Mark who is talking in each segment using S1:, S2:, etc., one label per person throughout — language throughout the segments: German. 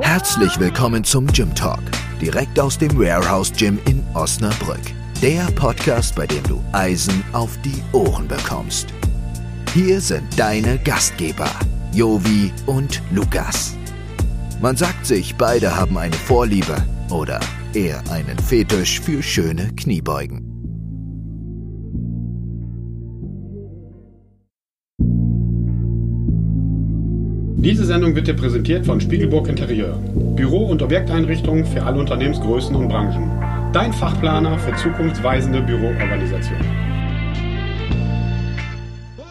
S1: Herzlich willkommen zum Gym Talk, direkt aus dem Warehouse Gym in Osnabrück. Der Podcast, bei dem du Eisen auf die Ohren bekommst. Hier sind deine Gastgeber, Jovi und Lukas. Man sagt sich, beide haben eine Vorliebe oder eher einen Fetisch für schöne Kniebeugen.
S2: Diese Sendung wird dir präsentiert von Spiegelburg Interieur. Büro- und Objekteinrichtungen für alle Unternehmensgrößen und Branchen. Dein Fachplaner für zukunftsweisende Büroorganisation.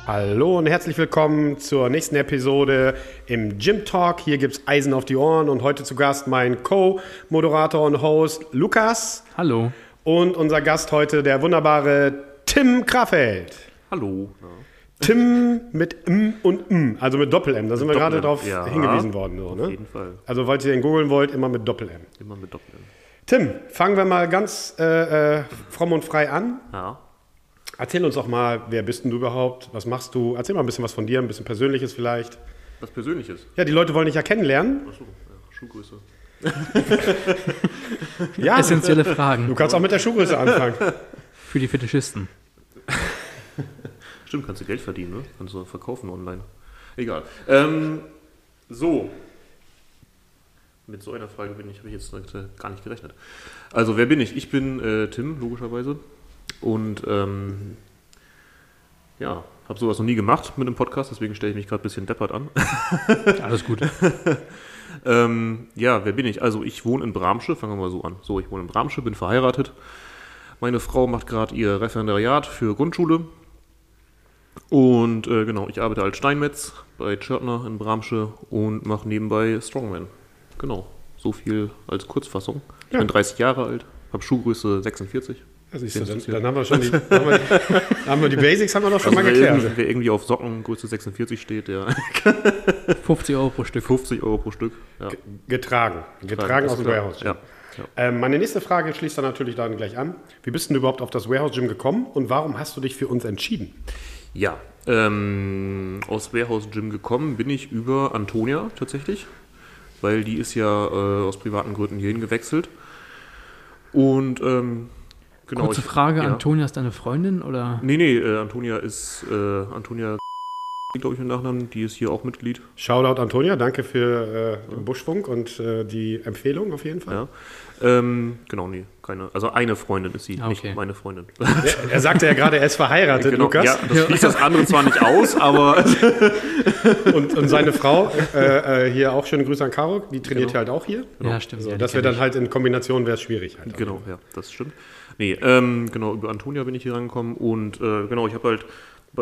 S2: Hallo und herzlich willkommen zur nächsten Episode im Gym Talk. Hier gibt es Eisen auf die Ohren und heute zu Gast mein Co-Moderator und Host Lukas.
S3: Hallo.
S2: Und unser Gast heute der wunderbare Tim Krafeld.
S4: Hallo.
S2: Tim mit M und M, also mit Doppel-M. Da sind wir gerade
S4: Doppel-M,
S2: drauf
S4: ja.
S2: hingewiesen worden. So,
S4: Auf
S2: ne?
S4: jeden Fall.
S2: Also, falls ihr den googeln wollt, immer mit Doppel-M.
S4: Immer mit Doppel.
S2: Tim, fangen wir mal ganz äh, äh, fromm und frei an.
S4: Ja.
S2: Erzähl uns doch mal, wer bist denn du überhaupt? Was machst du? Erzähl mal ein bisschen was von dir, ein bisschen Persönliches vielleicht.
S4: Was Persönliches.
S2: Ja, die Leute wollen dich ja kennenlernen.
S4: Achso, ja, Schuhgröße.
S2: Ja,
S3: Essentielle
S2: du
S3: Fragen
S2: kannst auch mit der Schuhgröße anfangen.
S3: für die Fetischisten.
S4: Stimmt, kannst du Geld verdienen, ne? Kannst du verkaufen online. Egal. Ähm, so. Mit so einer Frage bin ich, habe ich jetzt direkt, gar nicht gerechnet. Also, wer bin ich? Ich bin äh, Tim, logischerweise. Und ähm, ja, habe sowas noch nie gemacht mit einem Podcast, deswegen stelle ich mich gerade ein bisschen deppert an.
S3: Alles gut.
S4: Ähm, ja, wer bin ich? Also ich wohne in Bramsche, fangen wir mal so an. So, ich wohne in Bramsche, bin verheiratet. Meine Frau macht gerade ihr Referendariat für Grundschule. Und äh, genau, ich arbeite als Steinmetz bei Tschörtner in Bramsche und mache nebenbei Strongman. Genau, so viel als Kurzfassung. Ich
S2: Ja.
S4: bin 30 Jahre alt, habe Schuhgröße 46.
S2: Ja, siehst du, dann, dann haben wir schon die, haben wir, haben wir die Basics haben wir doch schon
S4: Also
S2: mal
S4: wer,
S2: geklärt.
S4: irgendwie, wer irgendwie auf Sockengröße 46 steht, der
S3: 50 Euro pro Stück.
S4: 50 Euro pro Stück. Ja.
S2: Getragen. Getragen
S4: ist
S2: aus dem. Warehouse.
S4: Ja. ja.
S2: Ähm, meine nächste Frage schließt dann natürlich dann gleich an. Wie bist denn du überhaupt auf das Warehouse Gym gekommen und warum hast du dich für uns entschieden?
S4: Ja, ähm, aus Warehouse Gym gekommen bin ich über Antonia tatsächlich, weil die ist ja äh, aus privaten Gründen hierhin gewechselt. Und ähm, genau.
S3: Kurze
S4: ich-
S3: Frage,
S4: ja.
S3: Antonia ist deine Freundin oder?
S4: Nee, nee, äh, Antonia ist, äh, Antonia, glaube ich, mit Nachnamen, die ist hier auch Mitglied.
S2: Shoutout Antonia, danke für äh, den Buschfunk und äh, die Empfehlung auf jeden Fall.
S4: Ja. Ähm, genau, nee, keine. Also eine Freundin ist sie,
S3: Ah, okay.
S4: nicht meine Freundin.
S2: Er, er sagte ja gerade, er ist verheiratet,
S4: genau,
S2: Lukas.
S4: ja, das schließt das andere zwar nicht aus, aber
S2: Und, und seine Frau, äh, äh, hier auch schöne Grüße an Caro, die trainiert
S4: Genau.
S2: ja halt auch hier.
S3: Ja, stimmt.
S2: So,
S3: ja,
S2: das wäre dann halt in Kombination wäre es schwierig halt.
S4: Genau, ja, das stimmt. Nee, ähm, genau, über Antonia bin ich hier rangekommen und äh, genau, ich habe halt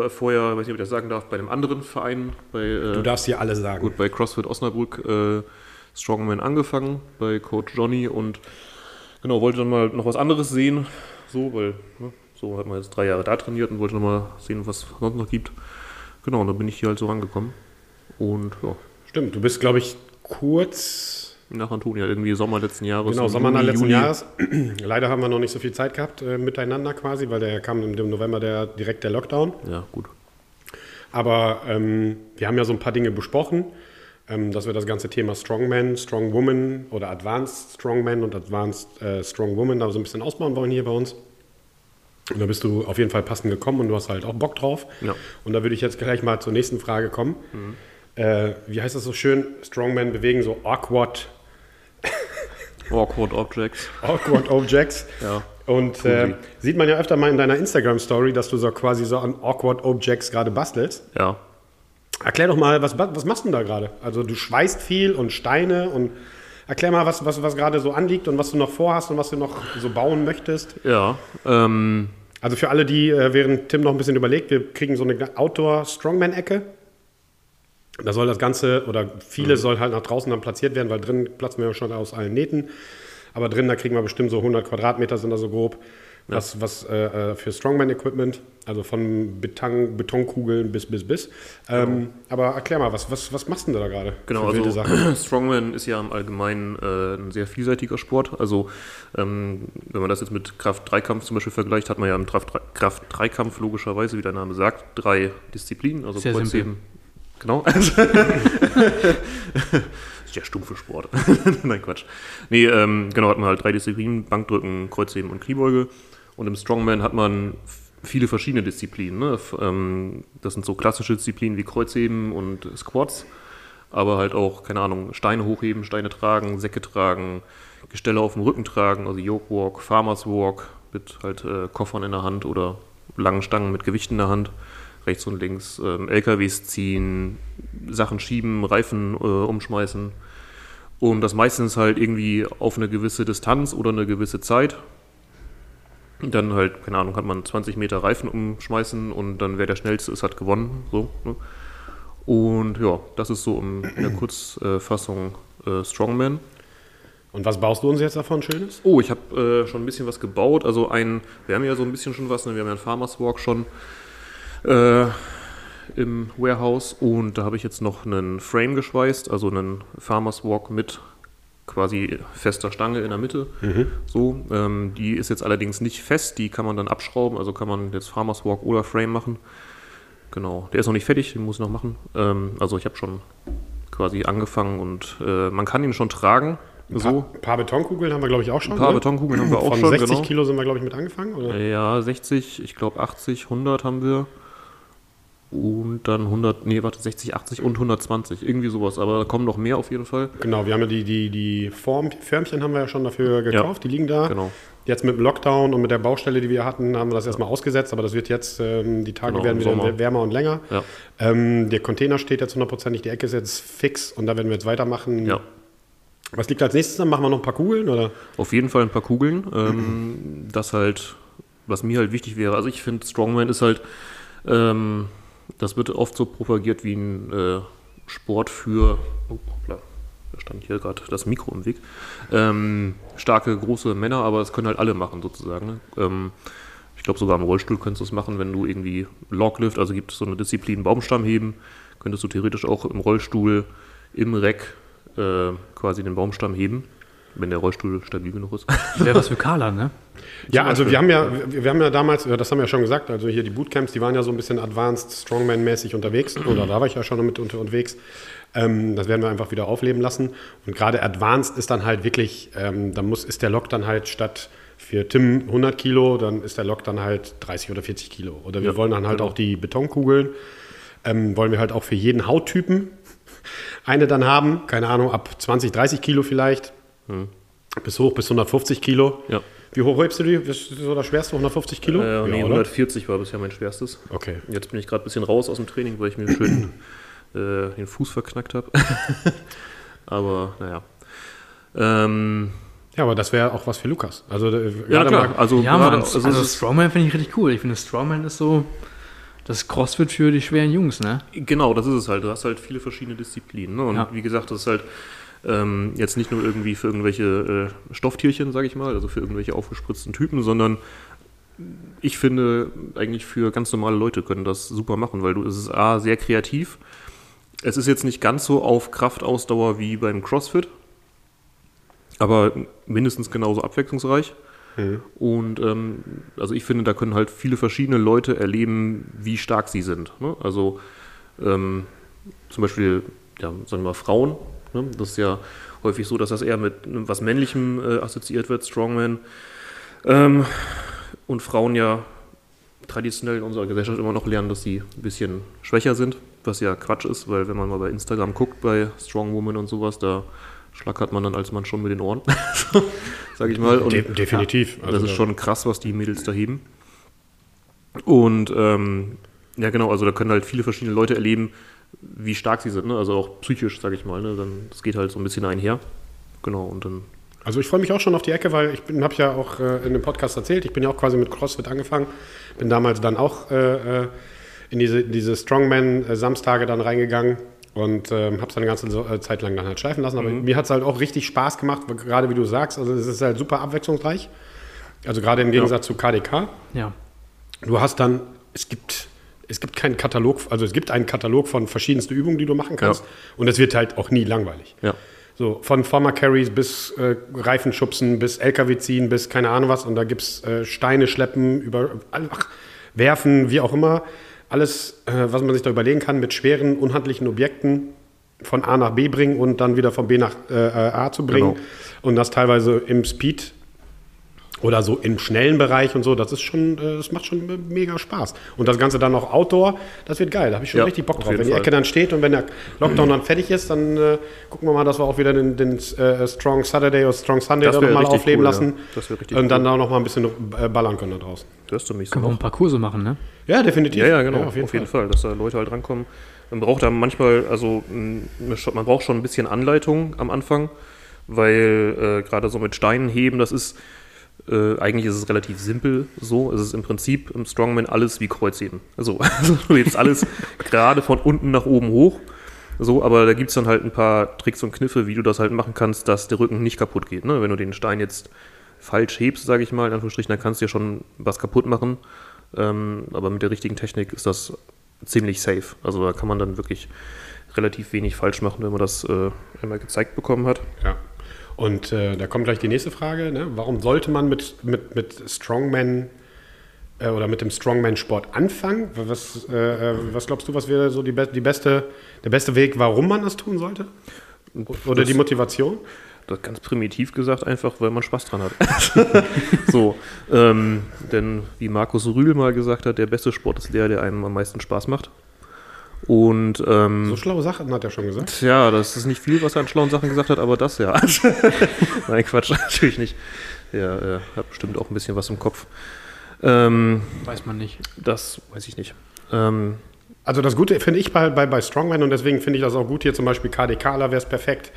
S4: vorher, weiß nicht, ob ich das sagen darf, bei einem anderen Verein, bei, äh,
S2: Du darfst hier alles sagen.
S4: gut, bei CrossFit Osnabrück äh, Strongman angefangen, bei Coach Johnny und genau, wollte dann mal noch was anderes sehen, so, weil, ne, so hat man jetzt drei Jahre da trainiert und wollte noch mal sehen, was es sonst noch gibt. Genau, und dann bin ich hier halt so rangekommen und ja,
S2: Stimmt, du bist, glaube ich, kurz,
S4: nach Antonia, irgendwie Sommer letzten Jahres.
S2: genau, Sommer
S4: Juni,
S2: letzten
S4: Juli.
S2: Jahres. Leider haben wir noch nicht so viel Zeit gehabt äh, miteinander quasi, weil der kam im November der, direkt der Lockdown.
S4: Ja, gut.
S2: Aber ähm, wir haben ja so ein paar Dinge besprochen, ähm, dass wir das ganze Thema Strongman, Strongwoman oder Advanced Strongman und Advanced äh, Strongwoman da so ein bisschen ausbauen wollen hier bei uns. Und da bist du auf jeden Fall passend gekommen und du hast halt auch Bock drauf.
S4: Ja.
S2: Und da würde ich jetzt gleich mal zur nächsten Frage kommen. Äh, wie heißt das so schön? Strongman bewegen so awkward,
S4: Awkward Objects.
S2: awkward Objects.
S4: Ja.
S2: Und äh, sieht man ja öfter mal in deiner Instagram-Story, dass du so quasi so an awkward Objects gerade bastelst.
S4: Ja.
S2: Erklär doch mal, was, was machst du denn da gerade? Also du schweißt viel und Steine und erklär mal, was, was, was gerade so anliegt und was du noch vorhast und was du noch so bauen möchtest.
S4: Ja, ähm,
S2: Also für alle, die, äh, während Tim noch ein bisschen überlegt, wir kriegen so eine Outdoor-Strongman-Ecke. Da soll das Ganze, oder viele soll halt nach draußen dann platziert werden, weil drin platzen wir ja schon aus allen Nähten. Aber drin, da kriegen wir bestimmt so 100 Quadratmeter, sind da so grob. Was, was äh, äh, für Strongman-Equipment, also von Beton, Betonkugeln bis, bis, bis. Ähm, aber erklär mal, was, was, was machst du denn da gerade?
S4: genau, also
S2: Sachen?
S4: Strongman ist ja im Allgemeinen äh, ein sehr vielseitiger Sport. Also ähm, wenn man das jetzt mit Kraft-Dreikampf zum Beispiel vergleicht, hat man ja im Kraft- Kraft-Dreikampf logischerweise, wie der Name sagt, drei Disziplinen, also
S3: Sehr
S4: Kreuzheben.
S3: simpel.
S4: Genau. Also ist der stumpfe Sport. Nein, Quatsch. Nee, ähm, genau, hat man halt drei Disziplinen, Bankdrücken, Kreuzheben und Kniebeuge. Und im Strongman hat man viele verschiedene Disziplinen. Ne? Ähm, das sind so klassische Disziplinen wie Kreuzheben und Squats, aber halt auch, keine Ahnung, Steine hochheben, Steine tragen, Säcke tragen, Gestelle auf dem Rücken tragen, also Yoke Walk, Farmers Walk mit halt äh, Koffern in der Hand oder langen Stangen mit Gewichten in der Hand, rechts und links ähm, LKWs ziehen, Sachen schieben, Reifen äh, umschmeißen. Und das meistens halt irgendwie auf eine gewisse Distanz oder eine gewisse Zeit. Dann halt, keine Ahnung, hat man 20 Meter Reifen umschmeißen und dann wer der schnellste ist, hat gewonnen. So, ne? Und ja, das ist so in der Kurzfassung äh, Strongman.
S2: Und was baust du uns jetzt davon Schönes?
S4: Oh, ich habe äh, schon ein bisschen was gebaut. Also ein, wir haben ja so ein bisschen schon was, ne? wir haben ja einen Farmers Walk schon äh, im Warehouse und da habe ich jetzt noch einen Frame geschweißt, also einen Farmers Walk mit quasi fester Stange in der Mitte. So, ähm, die ist jetzt allerdings nicht fest, die kann man dann abschrauben, also kann man jetzt Farmers Walk oder Frame machen. Genau, der ist noch nicht fertig, den muss ich noch machen. Ähm, also ich habe schon quasi angefangen und äh, man kann ihn schon tragen.
S2: Ein
S4: So,
S2: paar, paar Betonkugeln haben wir, glaube ich, auch schon.
S4: ein paar
S2: ne?
S4: Betonkugeln haben wir auch
S2: Von
S4: schon.
S2: 60
S4: genau.
S2: Kilo sind wir, glaube ich, mit angefangen. Oder?
S4: Ja, 60, ich glaube 80, 100 haben wir. Und dann 100, nee, warte, 60, 80 und 120, irgendwie sowas. Aber da kommen noch mehr auf jeden Fall.
S2: Genau, wir haben ja die, die, die Form, Förmchen haben wir ja schon dafür gekauft, die liegen da.
S4: Genau.
S2: Jetzt mit dem Lockdown und mit der Baustelle, die wir hatten, haben wir das erstmal ausgesetzt, aber das wird jetzt, ähm, die Tage
S4: Genau,
S2: werden wieder
S4: Sommer.
S2: wärmer und länger.
S4: Ja.
S2: Ähm, der Container steht jetzt hundertprozentig, die Ecke ist jetzt fix und da werden wir jetzt weitermachen.
S4: Ja.
S2: Was liegt als nächstes dann? Machen wir noch ein paar Kugeln? Oder?
S4: Auf jeden Fall ein paar Kugeln. Ähm, das halt, was mir halt wichtig wäre. Also ich finde, Strongman ist halt, ähm, das wird oft so propagiert wie ein äh, Sport für, oh, hoppla, da stand hier gerade das Mikro im Weg. Ähm, starke, große Männer, aber das können halt alle machen sozusagen. Ne? Ähm, ich glaube sogar im Rollstuhl könntest du es machen, wenn du irgendwie Loglift, also gibt es so eine Disziplin Baumstamm heben, könntest du theoretisch auch im Rollstuhl im Reck äh, quasi den Baumstamm heben, wenn der Rollstuhl stabil genug ist.
S3: Wäre was für Carla, ne?
S2: Ja, also wir haben ja, wir wir haben ja damals, das haben wir ja schon gesagt, also hier die Bootcamps, die waren ja so ein bisschen advanced, Strongman-mäßig unterwegs, oder da war ich ja schon mit unter, unterwegs. Ähm, das werden wir einfach wieder aufleben lassen. Und gerade advanced ist dann halt wirklich, ähm, da muss, ist der Lock dann halt statt für Tim 100 Kilo, dann ist der Lock dann halt 30 oder 40 Kilo. Oder wir
S4: Ja,
S2: wollen dann halt
S4: genau.
S2: auch die Betonkugeln, ähm, wollen wir halt auch für jeden Hauttypen eine dann haben, keine Ahnung, ab 20, 30 Kilo vielleicht, bis hoch bis 150 Kilo.
S4: Ja.
S2: Wie hoch hebst du die? Ist das so das schwerste? 150 Kilo?
S4: Äh, nee,
S2: oder?
S4: 140 war bisher mein schwerstes.
S2: Okay.
S4: Jetzt bin ich gerade ein bisschen raus aus dem Training, weil ich mir schön äh, den Fuß verknackt habe. Aber naja. Ähm,
S2: Ja, aber das wäre auch was für Lukas. Also äh,
S4: ja, klar.
S2: mal-
S4: Also,
S3: Ja, Mann.
S4: also,
S3: Also,
S4: ist-
S3: Strongman finde ich richtig cool. Ich finde, Strongman ist so das Crossfit für die schweren Jungs, ne?
S4: Genau, das ist es halt. Du hast halt viele verschiedene Disziplinen. Ne? Und
S3: Ja.
S4: wie gesagt, das ist halt ähm, jetzt nicht nur irgendwie für irgendwelche äh, Stofftierchen, sage ich mal, also für irgendwelche aufgespritzten Typen, sondern ich finde, eigentlich für ganz normale Leute können das super machen, weil du es ist A, sehr kreativ. Es ist jetzt nicht ganz so auf Kraftausdauer wie beim CrossFit, aber mindestens genauso abwechslungsreich. Und ähm, also ich finde, da können halt viele verschiedene Leute erleben, wie stark sie sind. Ne? Also ähm, zum Beispiel, ja, sagen wir mal, Frauen. Ne? Das ist ja häufig so, dass das eher mit einem was Männlichem äh, assoziiert wird, Strongman. Ähm, und Frauen ja traditionell in unserer Gesellschaft immer noch lernen, dass sie ein bisschen schwächer sind, was ja Quatsch ist, weil wenn man mal bei Instagram guckt, bei Strong Woman und sowas, da schlackert man dann als Mann schon mit den Ohren, sag ich mal. Und
S2: De definitiv.
S4: das ist schon krass, was die Mädels da heben. Und ähm, ja, genau, also da können halt viele verschiedene Leute erleben, wie stark sie sind, ne? also auch psychisch, sag ich mal. Ne? Dann, das geht halt so ein bisschen einher. Genau, und dann
S2: Also ich freue mich auch schon auf die Ecke, weil ich habe ja auch äh, in dem Podcast erzählt, ich bin ja auch quasi mit CrossFit angefangen, bin damals dann auch äh, äh, in diese, diese Strongman-Samstage dann reingegangen und ähm, habe es dann eine ganze äh, Zeit lang dann halt schleifen lassen. Aber mir hat es halt auch richtig Spaß gemacht, gerade wie du sagst, also es ist halt super abwechslungsreich. Also gerade im Gegensatz zu KDK.
S3: Ja.
S2: Du hast dann, es gibt, es gibt keinen Katalog, also es gibt einen Katalog von verschiedensten Übungen, die du machen kannst.
S4: Ja.
S2: Und es wird halt auch nie langweilig.
S4: Ja.
S2: So, von Farmer Carries bis äh, Reifenschubsen, bis LKW ziehen, bis keine Ahnung was. Und da gibt es äh, Steine schleppen, über, ach, werfen, wie auch immer. Alles, äh, was man sich da überlegen kann, mit schweren, unhandlichen Objekten. von A nach B bringen und dann wieder von B nach äh, A zu bringen.
S4: Genau.
S2: Und das teilweise im Speed oder so im schnellen Bereich und so, das ist schon, äh, das macht schon mega Spaß. Und das Ganze dann noch Outdoor, das wird geil. Da habe ich schon
S4: Ja,
S2: richtig Bock
S4: auf
S2: drauf.
S4: jeden
S2: Wenn die
S4: Fall.
S2: Ecke dann steht und wenn der Lockdown dann fertig ist, dann äh, gucken wir mal, dass wir auch wieder den, den äh, Strong Saturday oder Strong Sunday
S4: Das
S2: da
S4: wär
S2: nochmal aufleben
S4: cool, ja.
S2: lassen.
S4: Richtig
S2: Und dann
S4: cool.
S2: da nochmal ein bisschen äh, ballern können da draußen.
S4: Hörst du mich so
S3: Können wir auch ein paar Kurse machen, ne?
S2: Ja, definitiv.
S4: Ja, ja, genau.
S2: auf jeden Fall.
S4: Fall. dass da Leute halt rankommen. Man braucht da manchmal, also mh, man braucht schon ein bisschen Anleitung am Anfang, weil äh, gerade so mit Steinen heben, das ist, äh, eigentlich ist es relativ simpel so. Es ist im Prinzip im Strongman alles wie Kreuzheben. Also, also du hebst alles gerade von unten nach oben hoch. So, aber da gibt es dann halt ein paar Tricks und Kniffe, wie du das halt machen kannst, dass der Rücken nicht kaputt geht. Ne? Wenn du den Stein jetzt falsch hebst, sage ich mal, in Anführungsstrichen, dann kannst du ja schon was kaputt machen. Ähm, aber mit der richtigen Technik ist das ziemlich safe. Also da kann man dann wirklich relativ wenig falsch machen, wenn man das äh, einmal gezeigt bekommen hat.
S2: Ja. Und äh, da kommt gleich die nächste Frage. Ne? Warum sollte man mit, mit, mit Strongman äh, oder mit dem Strongman-Sport anfangen? Was, äh, äh, was glaubst du, was wäre so die, be die beste, der beste Weg, warum man das tun sollte? Oder
S4: Das-
S2: die Motivation?
S4: Das ganz primitiv gesagt, einfach weil man Spaß dran hat. so, ähm, denn wie Markus Rühl mal gesagt hat, der beste Sport ist der, der einem am meisten Spaß macht. Und ähm,
S2: So schlaue Sachen hat er schon gesagt.
S4: Tja, das ist nicht viel, was er an schlauen Sachen gesagt hat, aber das ja. Nein, Quatsch, natürlich nicht. Er äh, hat bestimmt auch ein bisschen was im Kopf. Ähm,
S3: Weiß man nicht.
S4: das weiß ich nicht. Ähm,
S2: Also das Gute finde ich bei, bei, bei Strongman und deswegen finde ich das auch gut hier zum Beispiel KDKler wäre es perfekt.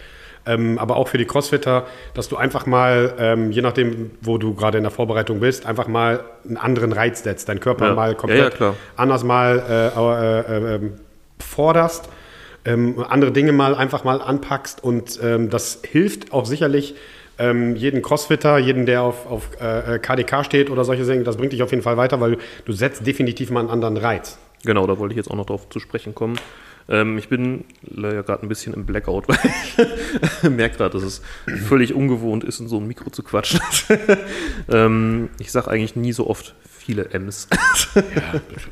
S2: Ähm, aber auch für die Crossfitter, dass du einfach mal, ähm, je nachdem, wo du gerade in der Vorbereitung bist, einfach mal einen anderen Reiz setzt, deinen Körper
S4: Ja.
S2: mal
S4: Ja,
S2: komplett
S4: ja, klar.
S2: anders mal äh, äh, äh, ähm, forderst, ähm, andere Dinge mal einfach mal anpackst und ähm, das hilft auch sicherlich ähm, jeden Crossfitter, jeden, der auf, auf äh, KDK steht oder solche Dinge, das bringt dich auf jeden Fall weiter, weil du setzt definitiv mal einen anderen Reiz.
S4: genau, da wollte ich jetzt auch noch drauf zu sprechen kommen. Ähm, ich bin leider gerade ein bisschen im Blackout, weil ich merke gerade, dass es völlig ungewohnt ist, in so ein Mikro zu quatschen. ähm, ich sage eigentlich nie so oft viele M's.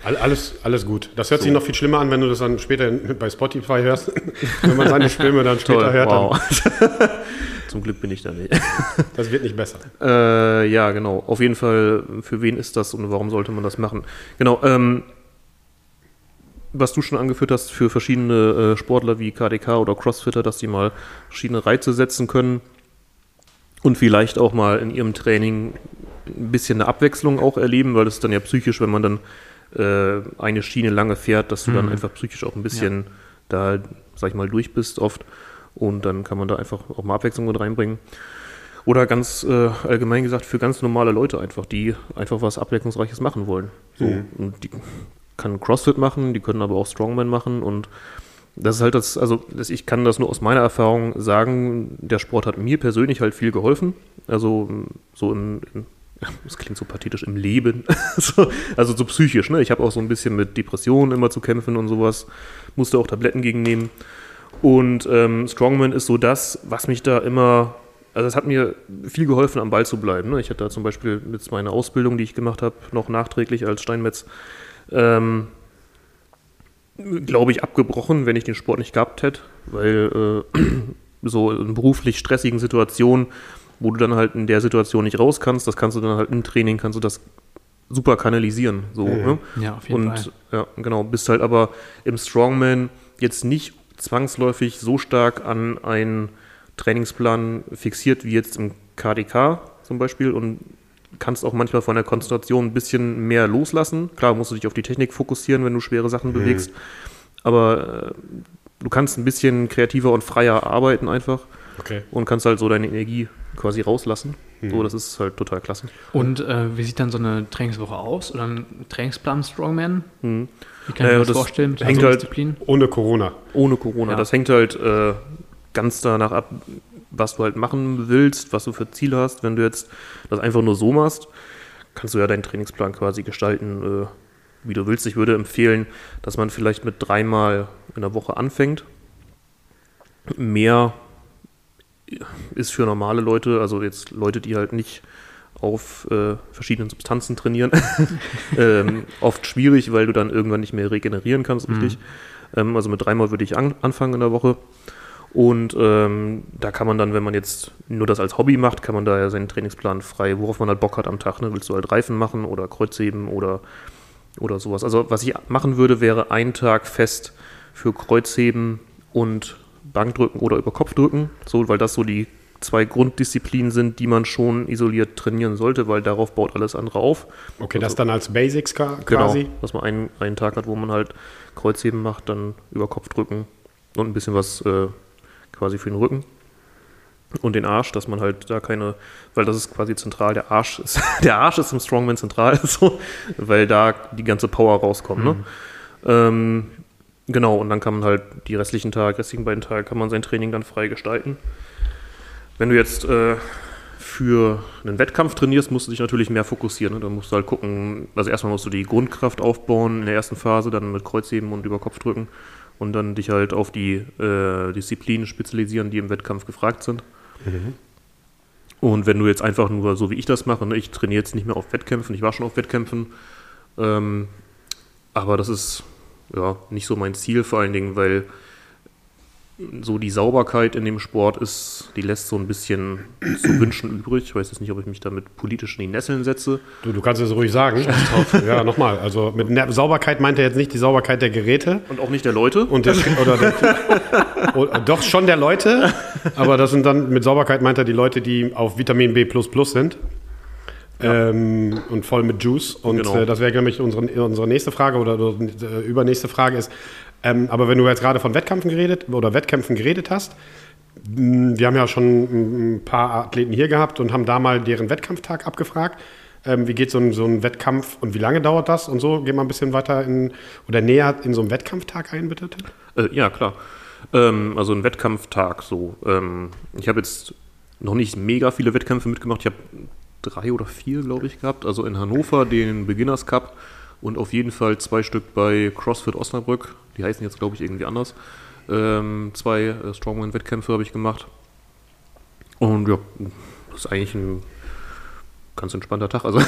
S2: All- Alles, alles gut. Das hört sich noch viel schlimmer an, wenn du das dann später bei Spotify hörst. wenn man seine Stimme dann später hört,
S4: wow. Zum Glück bin ich da nicht.
S2: das wird nicht besser.
S4: Äh, ja, genau. Auf jeden Fall, für wen ist das und warum sollte man das machen? Genau, ähm, was du schon angeführt hast, für verschiedene äh, Sportler wie KDK oder Crossfitter, dass die mal verschiedene Reize setzen können und vielleicht auch mal in ihrem Training ein bisschen eine Abwechslung auch erleben, weil das ist dann ja psychisch, wenn man dann äh, eine Schiene lange fährt, dass du dann einfach psychisch auch ein bisschen da, sag ich mal, durch bist oft. Und dann kann man da einfach auch mal Abwechslung mit reinbringen. Oder ganz äh, allgemein gesagt für ganz normale Leute einfach, die einfach was Abwechslungsreiches machen wollen. So, Und die kann CrossFit machen, die können aber auch Strongman machen und das ist halt das, also ich kann das nur aus meiner Erfahrung sagen, der Sport hat mir persönlich halt viel geholfen. Also so im, im das klingt so pathetisch, im Leben. so, also so psychisch, ne? Ich habe auch so ein bisschen mit Depressionen immer zu kämpfen und sowas, musste auch Tabletten gegen nehmen. Und ähm, Strongman ist so das, was mich da immer, also es hat mir viel geholfen, am Ball zu bleiben. Ne? Ich hatte da zum Beispiel mit meiner Ausbildung, die ich gemacht habe, noch nachträglich als Steinmetz, ähm, glaube ich, abgebrochen, wenn ich den Sport nicht gehabt hätte, weil äh, so in beruflich stressigen Situationen, wo du dann halt in der Situation nicht raus kannst, das kannst du dann halt im Training, kannst du das super kanalisieren. So, ne?
S3: Ja, auf jeden
S4: Und
S3: Fall.
S4: ja, genau, bist halt aber im Strongman jetzt nicht zwangsläufig so stark an einen Trainingsplan fixiert wie jetzt im KDK zum Beispiel und kannst auch manchmal von der Konzentration ein bisschen mehr loslassen. Klar musst du dich auf die Technik fokussieren, wenn du schwere Sachen bewegst, aber äh, du kannst ein bisschen kreativer und freier arbeiten einfach
S2: Okay.
S4: und kannst halt so deine Energie quasi rauslassen. So, das ist halt total klasse.
S3: Und äh, wie sieht dann so eine Trainingswoche aus? Oder ein Trainingsplan Strongman?
S4: Mhm.
S3: Wie kann ich
S4: Naja,
S3: mir das,
S4: das
S3: vorstellen? Mit
S4: hängt halt-
S3: Disziplin?
S2: Ohne Corona.
S4: Ohne Corona.
S3: Ja.
S4: Das hängt halt äh, ganz danach ab, was du halt machen willst, was du für Ziele hast. Wenn du jetzt das einfach nur so machst, kannst du ja deinen Trainingsplan quasi gestalten, äh, wie du willst. Ich würde empfehlen, dass man vielleicht mit dreimal in der Woche anfängt. Mehr ist für normale Leute, also jetzt Leute, die halt nicht auf äh, verschiedenen Substanzen trainieren, ähm, oft schwierig, weil du dann irgendwann nicht mehr regenerieren kannst, richtig. Ähm, also mit dreimal würde ich an, anfangen in der Woche. Und ähm, da kann man dann, wenn man jetzt nur das als Hobby macht, kann man da ja seinen Trainingsplan frei, worauf man halt Bock hat am Tag. Ne? Willst du halt Reifen machen oder Kreuzheben oder, oder sowas. Also was ich machen würde, wäre ein Tag fest für Kreuzheben und Bankdrücken oder über Kopfdrücken, so, weil das so die zwei Grunddisziplinen sind, die man schon isoliert trainieren sollte, weil darauf baut alles andere auf.
S2: Okay, das dann als Basics
S4: Genau,
S2: quasi.
S4: dass man einen, einen Tag hat, wo man halt Kreuzheben macht, dann über Kopfdrücken und ein bisschen was äh, quasi für den Rücken und den Arsch, dass man halt da keine, weil das ist quasi zentral, der Arsch ist, der Arsch ist im Strongman zentral, so, weil da die ganze Power rauskommt. Ne? Ähm, genau, und dann kann man halt die restlichen Tage, restlichen beiden Tage, kann man sein Training dann frei gestalten. Wenn du jetzt äh, für einen Wettkampf trainierst, musst du dich natürlich mehr fokussieren. Ne? Da musst du halt gucken, also erstmal musst du die Grundkraft aufbauen in der ersten Phase, dann mit Kreuzheben und über Kopf drücken und dann dich halt auf die äh, Disziplinen spezialisieren, die im Wettkampf gefragt sind. Und wenn du jetzt einfach nur so wie ich das mache, ne, ich trainiere jetzt nicht mehr auf Wettkämpfen, ich war schon auf Wettkämpfen, ähm, aber das ist ja nicht so mein Ziel vor allen Dingen, weil so die Sauberkeit in dem Sport ist, die lässt so ein bisschen zu wünschen übrig. Ich weiß jetzt nicht, ob ich mich damit politisch in die Nesseln setze.
S2: Du, du kannst es ruhig sagen. ja, nochmal. Also mit Sauberkeit meint er jetzt nicht die Sauberkeit der Geräte.
S4: Und auch nicht der Leute.
S2: Und der, oder der, oder doch schon der Leute, aber das sind dann mit Sauberkeit meint er die Leute, die auf Vitamin B sind. Ähm, und voll mit Juice. Und
S4: Genau.
S2: äh, das wäre nämlich unsere, unsere nächste Frage oder, oder äh, übernächste Frage ist, ähm, aber wenn du jetzt gerade von Wettkämpfen geredet oder Wettkämpfen geredet hast, wir haben ja schon ein paar Athleten hier gehabt und haben da mal deren Wettkampftag abgefragt. Ähm, wie geht so ein, so ein Wettkampf und wie lange dauert das und so? Gehen wir ein bisschen weiter in oder näher in so einen Wettkampftag ein, bitte?
S4: Äh, ja, klar. Ähm, also ein Wettkampftag so. Ähm, ich habe jetzt noch nicht mega viele Wettkämpfe mitgemacht. Ich habe drei oder vier, glaube ich, gehabt. Also in Hannover den Beginners Cup und auf jeden Fall zwei Stück bei CrossFit Osnabrück. Die heißen jetzt, glaube ich, irgendwie anders. Ähm, zwei äh, Strongman-Wettkämpfe habe ich gemacht. Und ja, das ist eigentlich ein ganz entspannter Tag. Also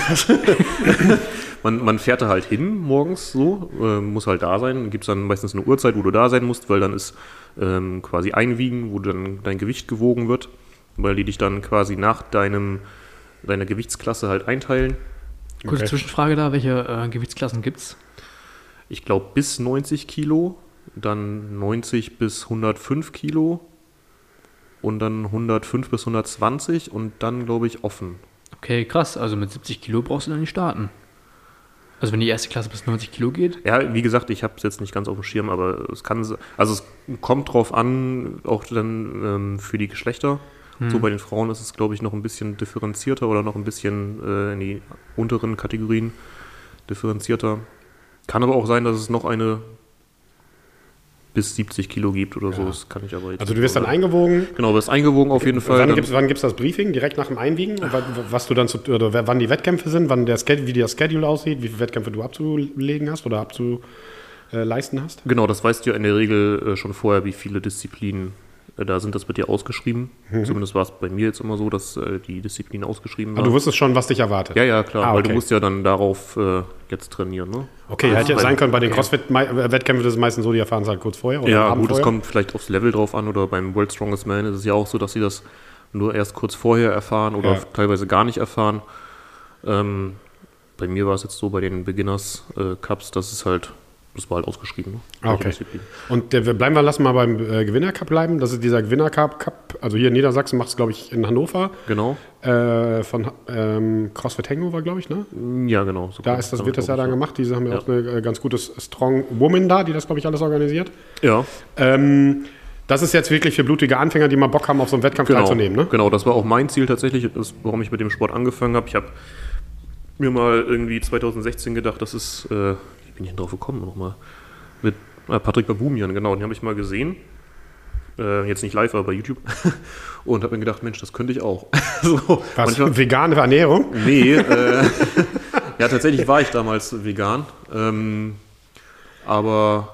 S4: man, man fährt da halt hin morgens so, äh, muss halt da sein. Gibt es dann meistens eine Uhrzeit, wo du da sein musst, weil dann ist ähm, quasi Einwiegen, wo dann dein Gewicht gewogen wird, weil die dich dann quasi nach deinem, deiner Gewichtsklasse halt einteilen.
S3: Kurze
S2: Okay.
S3: Zwischenfrage da, welche äh, Gewichtsklassen gibt's?
S4: Ich glaube bis 90 Kilo, dann 90 bis 105 Kilo und dann 105 bis 120 und dann glaube ich offen.
S3: Okay, krass. Also mit 70 Kilo brauchst du dann nicht starten. Also wenn die erste Klasse bis 90 Kilo geht.
S4: Ja, wie gesagt, ich habe es jetzt nicht ganz auf dem Schirm, aber es kann, also es kommt drauf an, auch dann ähm, für die Geschlechter. So bei den Frauen ist es, glaube ich, noch ein bisschen differenzierter oder noch ein bisschen äh, in die unteren Kategorien differenzierter. Kann aber auch sein, dass es noch eine bis 70 Kilo gibt oder so. Das kann ich aber jetzt
S2: Also du wirst dann eingewogen.
S4: Genau, wirst eingewogen auf jeden Fall.
S2: Wann gibt es das Briefing? Direkt nach dem Einwiegen? Was du dann zu, oder wann die Wettkämpfe sind, wann der wie der Schedule aussieht, wie viele Wettkämpfe du abzulegen hast oder abzuleisten hast?
S4: Genau, das weißt du ja in der Regel äh, schon vorher, wie viele Disziplinen äh, da sind. Das wird dir ausgeschrieben. Zumindest war es bei mir jetzt immer so, dass äh, die Disziplinen ausgeschrieben
S2: Ah,
S4: waren.
S2: du wusstest schon, was dich erwartet.
S4: ja, ja, klar,
S2: Ah,
S4: weil
S2: okay.
S4: du musst ja dann darauf äh, jetzt trainieren. Ne?
S2: Okay, hätte jetzt
S4: weil-
S2: sein können, bei den CrossFit-Wettkämpfen ist es meistens so, die erfahren es halt kurz vorher. Oder
S4: Ja, gut, es kommt vielleicht aufs Level drauf an oder beim World Strongest Man ist es ja auch so, dass sie das nur erst kurz vorher erfahren oder
S2: Ja.
S4: teilweise gar nicht erfahren. Ähm, bei mir war es jetzt so bei den Beginners äh, Cups, dass es halt, das war halt ausgeschrieben. Ne? Welche
S2: okay. Und der, wir bleiben wir, lassen mal beim äh, Gewinner-Cup bleiben. Das ist dieser Gewinner-Cup, Cup, also hier in Niedersachsen macht es, glaube ich, in Hannover.
S4: Genau.
S2: Äh, von ähm, CrossFit Hangover, glaube ich, ne?
S4: Ja, genau. So
S2: Da ist das, wird das ja dann gemacht. Diese haben ja, auch eine äh, ganz gute Strong Woman da, die das, glaube ich, alles organisiert.
S4: Ja,
S2: Ähm, das ist jetzt wirklich für blutige Anfänger, die mal Bock haben, auf so einem Wettkampf
S4: genau.
S2: teilzunehmen, ne?
S4: Genau, das war auch mein Ziel tatsächlich, das, warum ich mit dem Sport angefangen habe. Ich habe mir mal irgendwie 2016 gedacht, das ist, äh, bin ich denn drauf gekommen nochmal? Mit äh, Patrick Babumian, genau, den habe ich mal gesehen. Äh, jetzt nicht live, aber bei YouTube. Und habe mir gedacht, Mensch, das könnte ich auch. so,
S2: Was?
S4: manchmal-
S2: Vegane Ernährung?
S4: Nee, äh, ja, tatsächlich war ich damals vegan. Ähm, aber,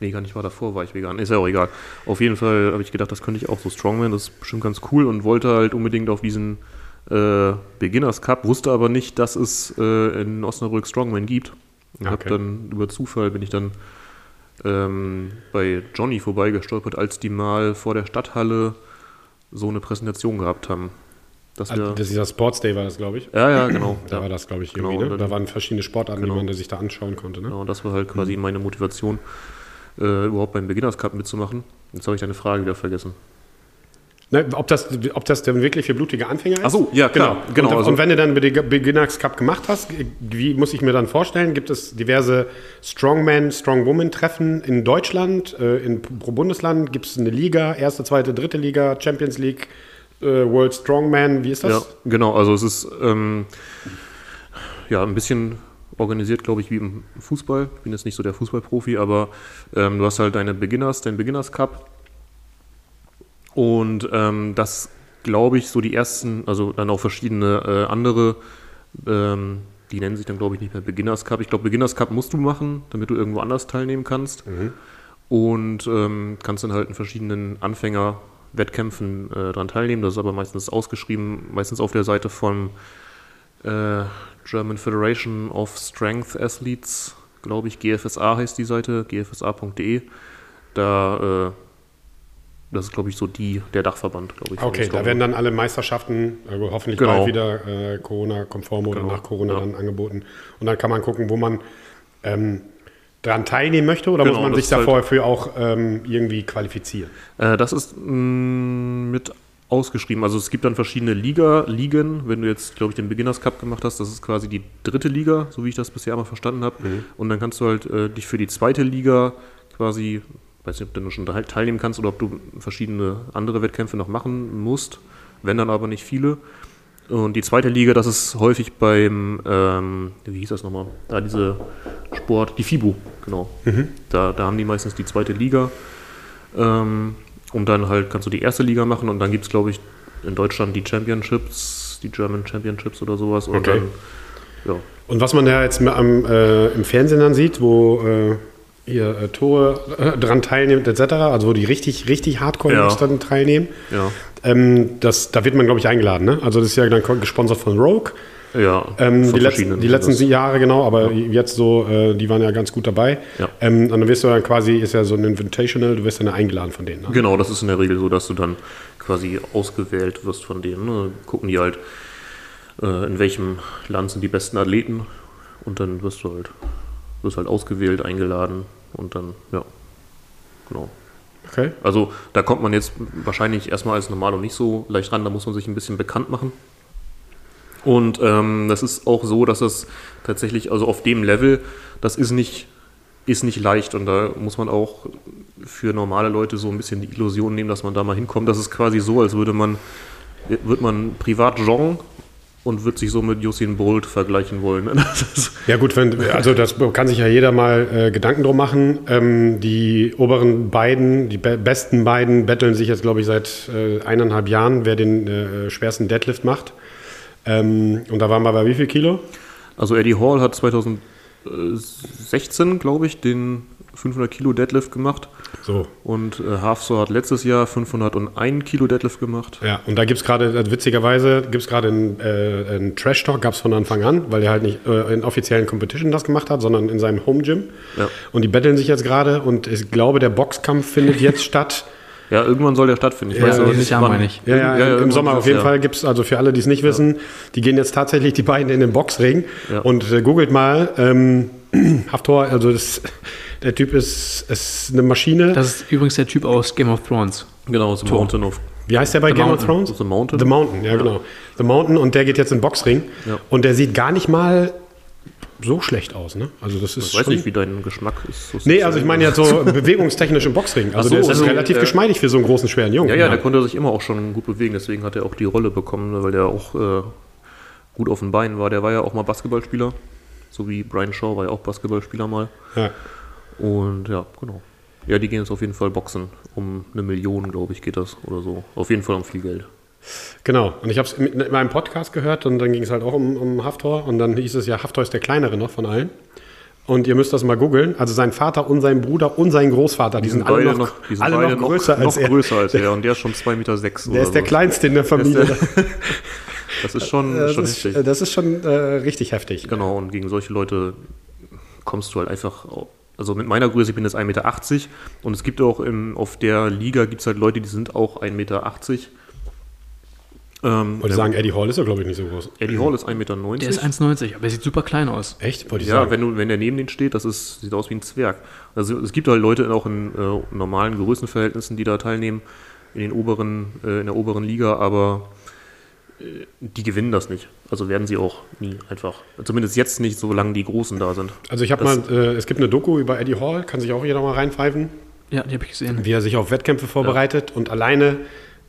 S4: nee, gar nicht, war davor war ich vegan. Ist ja auch egal. Auf jeden Fall habe ich gedacht, das könnte ich auch so Strongman, das ist bestimmt ganz cool und wollte halt unbedingt auf diesen äh, Beginners Cup, wusste aber nicht, dass es äh, in Osnabrück Strongman gibt. Und
S2: Okay.
S4: hab dann über Zufall bin ich dann ähm, bei Johnny vorbeigestolpert, als die mal vor der Stadthalle so eine Präsentation gehabt haben. Dass
S2: Also, das ist dieser Sports Day war das, glaube ich.
S4: ja, ja, genau.
S2: Da
S4: ja.
S2: war das, glaube ich,
S4: Genau,
S2: irgendwie.
S4: und
S2: ne?
S4: dann-
S2: Da waren verschiedene Sportarten,
S4: Genau.
S2: die man sich da anschauen konnte. Ne?
S4: Ja, und das war halt quasi meine Motivation, äh, überhaupt beim Beginners Cup mitzumachen. Jetzt habe ich deine Frage wieder vergessen.
S2: Ne, ob, das, ob das denn wirklich für blutige Anfänger ist?
S4: Ach so, ja, klar,
S2: Genau.
S4: genau,
S2: Und,
S4: also-
S2: und wenn du dann den Beginners Cup gemacht hast, wie muss ich mir dann vorstellen? Gibt es diverse Strongman, Strongwoman-Treffen in Deutschland, äh, in pro Bundesland? Gibt es eine Liga, erste, zweite, dritte Liga, Champions League, äh, World Strongman? Wie ist das?
S4: Ja, genau. Also es ist ähm, ja ein bisschen organisiert, glaube ich, wie im Fußball. Ich bin jetzt nicht so der Fußballprofi, aber ähm, du hast halt deine Beginners, deinen Beginners Cup. Und ähm, das, glaube ich, so die ersten, also dann auch verschiedene äh, andere, ähm, die nennen sich dann, glaube ich, nicht mehr Beginners Cup. Ich glaube, Beginners Cup musst du machen, damit du irgendwo anders teilnehmen kannst. Und ähm, kannst dann halt in verschiedenen Anfängerwettkämpfen äh, dran teilnehmen. Das ist aber meistens ausgeschrieben, meistens auf der Seite von äh, German Federation of Strength Athletes, glaube ich, GFSA heißt die Seite, gfsa.de. Da, äh, das ist, glaube ich, so die, der Dachverband, glaube ich.
S2: Okay, da werden dann alle Meisterschaften, also hoffentlich
S4: Genau.
S2: bald wieder äh, Corona-konform oder
S4: Genau,
S2: nach Corona
S4: ja.
S2: dann angeboten. Und dann kann man gucken, wo man ähm, daran teilnehmen möchte oder
S4: Genau,
S2: muss man sich
S4: ist halt-
S2: davor für auch ähm, irgendwie qualifizieren?
S4: Äh, das ist mh, mit ausgeschrieben. Also es gibt dann verschiedene Liga, Ligen. Wenn du jetzt, glaube ich, den Beginners Cup gemacht hast, das ist quasi die dritte Liga, so wie ich das bisher mal verstanden habe. Und dann kannst du halt äh, dich für die zweite Liga quasi, weiß nicht, ob du schon teil- teilnehmen kannst oder ob du verschiedene andere Wettkämpfe noch machen musst. Wenn dann aber nicht viele. Und die zweite Liga, das ist häufig beim, ähm, wie hieß das nochmal? Da diese Sport, die FIBU, genau. Da, da haben die meistens die zweite Liga. Ähm, und dann halt kannst du die erste Liga machen und dann gibt es, glaube ich, in Deutschland die Championships, die German Championships oder sowas. Und
S2: Okay.
S4: dann, ja.
S2: Und was man ja jetzt am, äh, im Fernsehen dann sieht, wo äh, hier äh, Tore äh, dran teilnimmt, etc., also wo die richtig, richtig hardcore
S4: Ja.
S2: dann teilnehmen,
S4: Ja,
S2: ähm, das, da wird man, glaube ich, eingeladen. Ne? Also das ist ja dann gesponsert von Rogue.
S4: ja
S2: Ähm, die letzten, die letzten Jahre, genau, aber jetzt so, äh, die waren ja ganz gut dabei.
S4: Ja.
S2: Ähm, und dann wirst du dann quasi, ist ja so ein Invitational, du wirst dann eingeladen von denen. Ne?
S4: Genau, das ist in der Regel so, dass du dann quasi ausgewählt wirst von denen. Ne? Gucken die halt, äh, in welchem Land sind die besten Athleten und dann wirst du halt, wirst halt ausgewählt, eingeladen und dann, ja, genau.
S2: Okay.
S4: Also da kommt man jetzt wahrscheinlich erstmal als Normalo nicht so leicht ran, da muss man sich ein bisschen bekannt machen. Und ähm, das ist auch so, dass das tatsächlich, also auf dem Level, das ist nicht, ist nicht leicht und da muss man auch für normale Leute so ein bisschen die Illusion nehmen, dass man da mal hinkommt. Das ist quasi so, als würde man, wird man privat joggen und wird sich so mit Usain Bolt vergleichen wollen.
S2: Ja gut, wenn, also das kann sich ja jeder mal äh, Gedanken drum machen. Ähm, die oberen beiden, die be besten beiden betteln sich jetzt, glaube ich, seit äh, eineinhalb Jahren, wer den äh, schwersten Deadlift macht. Ähm, und da waren wir bei wie viel Kilo?
S4: Also Eddie Hall hat 2016, glaube ich, den 500 Kilo Deadlift gemacht.
S2: So.
S4: Und äh, Hafsor hat letztes Jahr 501 Kilo Deadlift gemacht.
S2: Ja, und da gibt es gerade, äh, witzigerweise, gibt es gerade einen, äh, einen Trash-Talk, gab es von Anfang an, weil er halt nicht äh, in offiziellen Competition das gemacht hat, sondern in seinem Home-Gym.
S4: Ja.
S2: Und die betteln sich jetzt gerade und ich glaube, der Boxkampf findet jetzt statt.
S4: Ja, irgendwann soll der stattfinden. Ich
S2: Ja,
S4: weiß aber nicht,
S3: Jahr
S4: wann.
S3: meine ich.
S2: Ja, ja, im
S4: irgendwann
S2: Sommer auf jeden. Fall gibt es, also für alle, die es nicht wissen, die gehen jetzt tatsächlich die beiden in den Boxring
S4: Ja.
S2: und äh, googelt mal, ähm, Haftor, also das, der Typ ist, ist eine Maschine.
S3: Das ist übrigens der Typ aus Game of Thrones.
S4: Genau, The Mountain of
S2: Wie heißt der bei
S3: The
S2: Game
S3: Mountain.
S2: of Thrones?
S4: The Mountain.
S2: The Mountain, ja, genau. The Mountain und der geht jetzt in den Boxring
S4: Ja.
S2: und der sieht gar nicht mal so schlecht aus, ne? Also das ist
S4: Ich weiß nicht, wie dein Geschmack ist. So
S2: Nee, also ich meine jetzt so bewegungstechnisch im Boxring. Also
S4: so,
S2: der ist
S4: also,
S2: relativ
S4: äh,
S2: geschmeidig für so einen großen, schweren Jungen.
S4: Ja, ja, der konnte sich immer auch schon gut bewegen, deswegen hat er auch die Rolle bekommen, weil der auch äh, gut auf den Beinen war. Der war ja auch mal Basketballspieler, so wie Brian Shaw war ja auch Basketballspieler mal.
S2: ja.
S4: Und ja, genau. Ja, die gehen jetzt auf jeden Fall boxen. Um eine Million, glaube ich, geht das oder so. Auf jeden Fall um viel Geld.
S2: Genau, und ich habe es in in meinem Podcast gehört und dann ging es halt auch um, um Haftor und dann hieß es ja, Haftor ist der kleinere noch von allen. Und ihr müsst das mal googeln. Also sein Vater und sein Bruder und sein Großvater, die, sind alle
S4: beide
S2: noch,
S4: die sind
S2: alle
S4: beide
S2: noch größer als
S4: noch
S2: er.
S4: größer als er. Und der ist schon 2,6 Meter. Sechs
S2: Der ist der
S4: so.
S2: kleinste in der Familie.
S4: Das ist schon,
S2: Das
S4: schon
S2: ist,
S4: heftig.
S2: das ist schon äh, richtig heftig.
S4: Genau, und gegen solche Leute kommst du halt einfach also mit meiner Größe, ich bin jetzt 1,80 Meter und es gibt auch im, auf der Liga gibt es halt Leute, die sind auch 1,80 Meter. Ähm,
S2: Wollte sagen, Eddie Hall ist ja, glaube ich, nicht so groß.
S4: Eddie Hall ist 1,90 Meter.
S3: Der ist 1,90, aber er sieht super klein aus.
S2: Echt? Wollte ich
S4: Ja,
S2: sagen.
S4: wenn, du, wenn der neben den steht, das ist, sieht aus wie ein Zwerg. Also es gibt halt Leute auch in äh, normalen Größenverhältnissen, die da teilnehmen, in, den oberen, äh, in der oberen Liga, aber die gewinnen das nicht. Also werden sie auch nie einfach. Zumindest jetzt nicht, solange die Großen da sind.
S2: Also ich habe mal, äh, es gibt eine Doku über Eddie Hall, kann sich auch jeder mal reinpfeifen,
S3: Ja, die habe ich gesehen.
S2: wie er sich auf Wettkämpfe vorbereitet und alleine,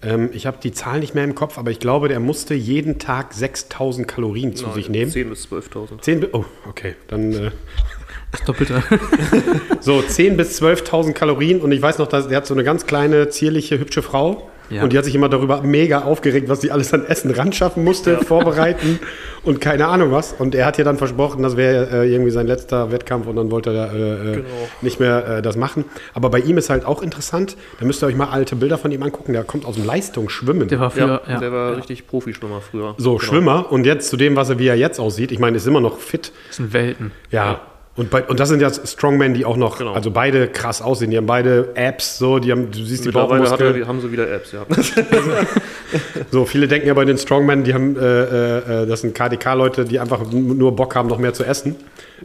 S2: ähm, ich habe die Zahl nicht mehr im Kopf, aber ich glaube, der musste jeden Tag 6000 Kalorien zu sich nehmen.
S4: 10.000 bis 12.000.
S2: 10 bi- oh, okay, dann äh,
S3: Das Doppelte.
S2: so 10 bis 12.000 Kalorien und ich weiß noch, dass der hat so eine ganz kleine, zierliche, hübsche Frau
S3: Ja.
S2: und die hat sich immer darüber mega aufgeregt, was sie alles an Essen ran schaffen musste, vorbereiten und keine Ahnung was. Und er hat ihr dann versprochen, das wäre äh, irgendwie sein letzter Wettkampf und dann wollte er äh, äh,
S4: Genau.
S2: nicht mehr äh, das machen. Aber bei ihm ist halt auch interessant, da müsst ihr euch mal alte Bilder von ihm angucken, der kommt aus dem Leistungsschwimmen.
S3: Der war früher,
S4: Ja,
S3: ja.
S4: der war richtig Profischwimmer früher.
S2: so,
S4: Genau.
S2: Schwimmer und jetzt zu dem, was er, wie er jetzt aussieht, ich meine, ist immer noch fit.
S3: Das sind Welten.
S2: Ja. Und, bei, und das sind ja Strongmen, die auch noch,
S4: Genau.
S2: also beide krass aussehen. Die haben beide Apps, so, die haben, du siehst die Bauchmuskeln.
S4: er, haben sie wieder Apps, ja.
S2: So, viele denken ja bei den Strongmen, die haben, äh, äh, das sind KDK-Leute, die einfach nur Bock haben, noch mehr zu essen.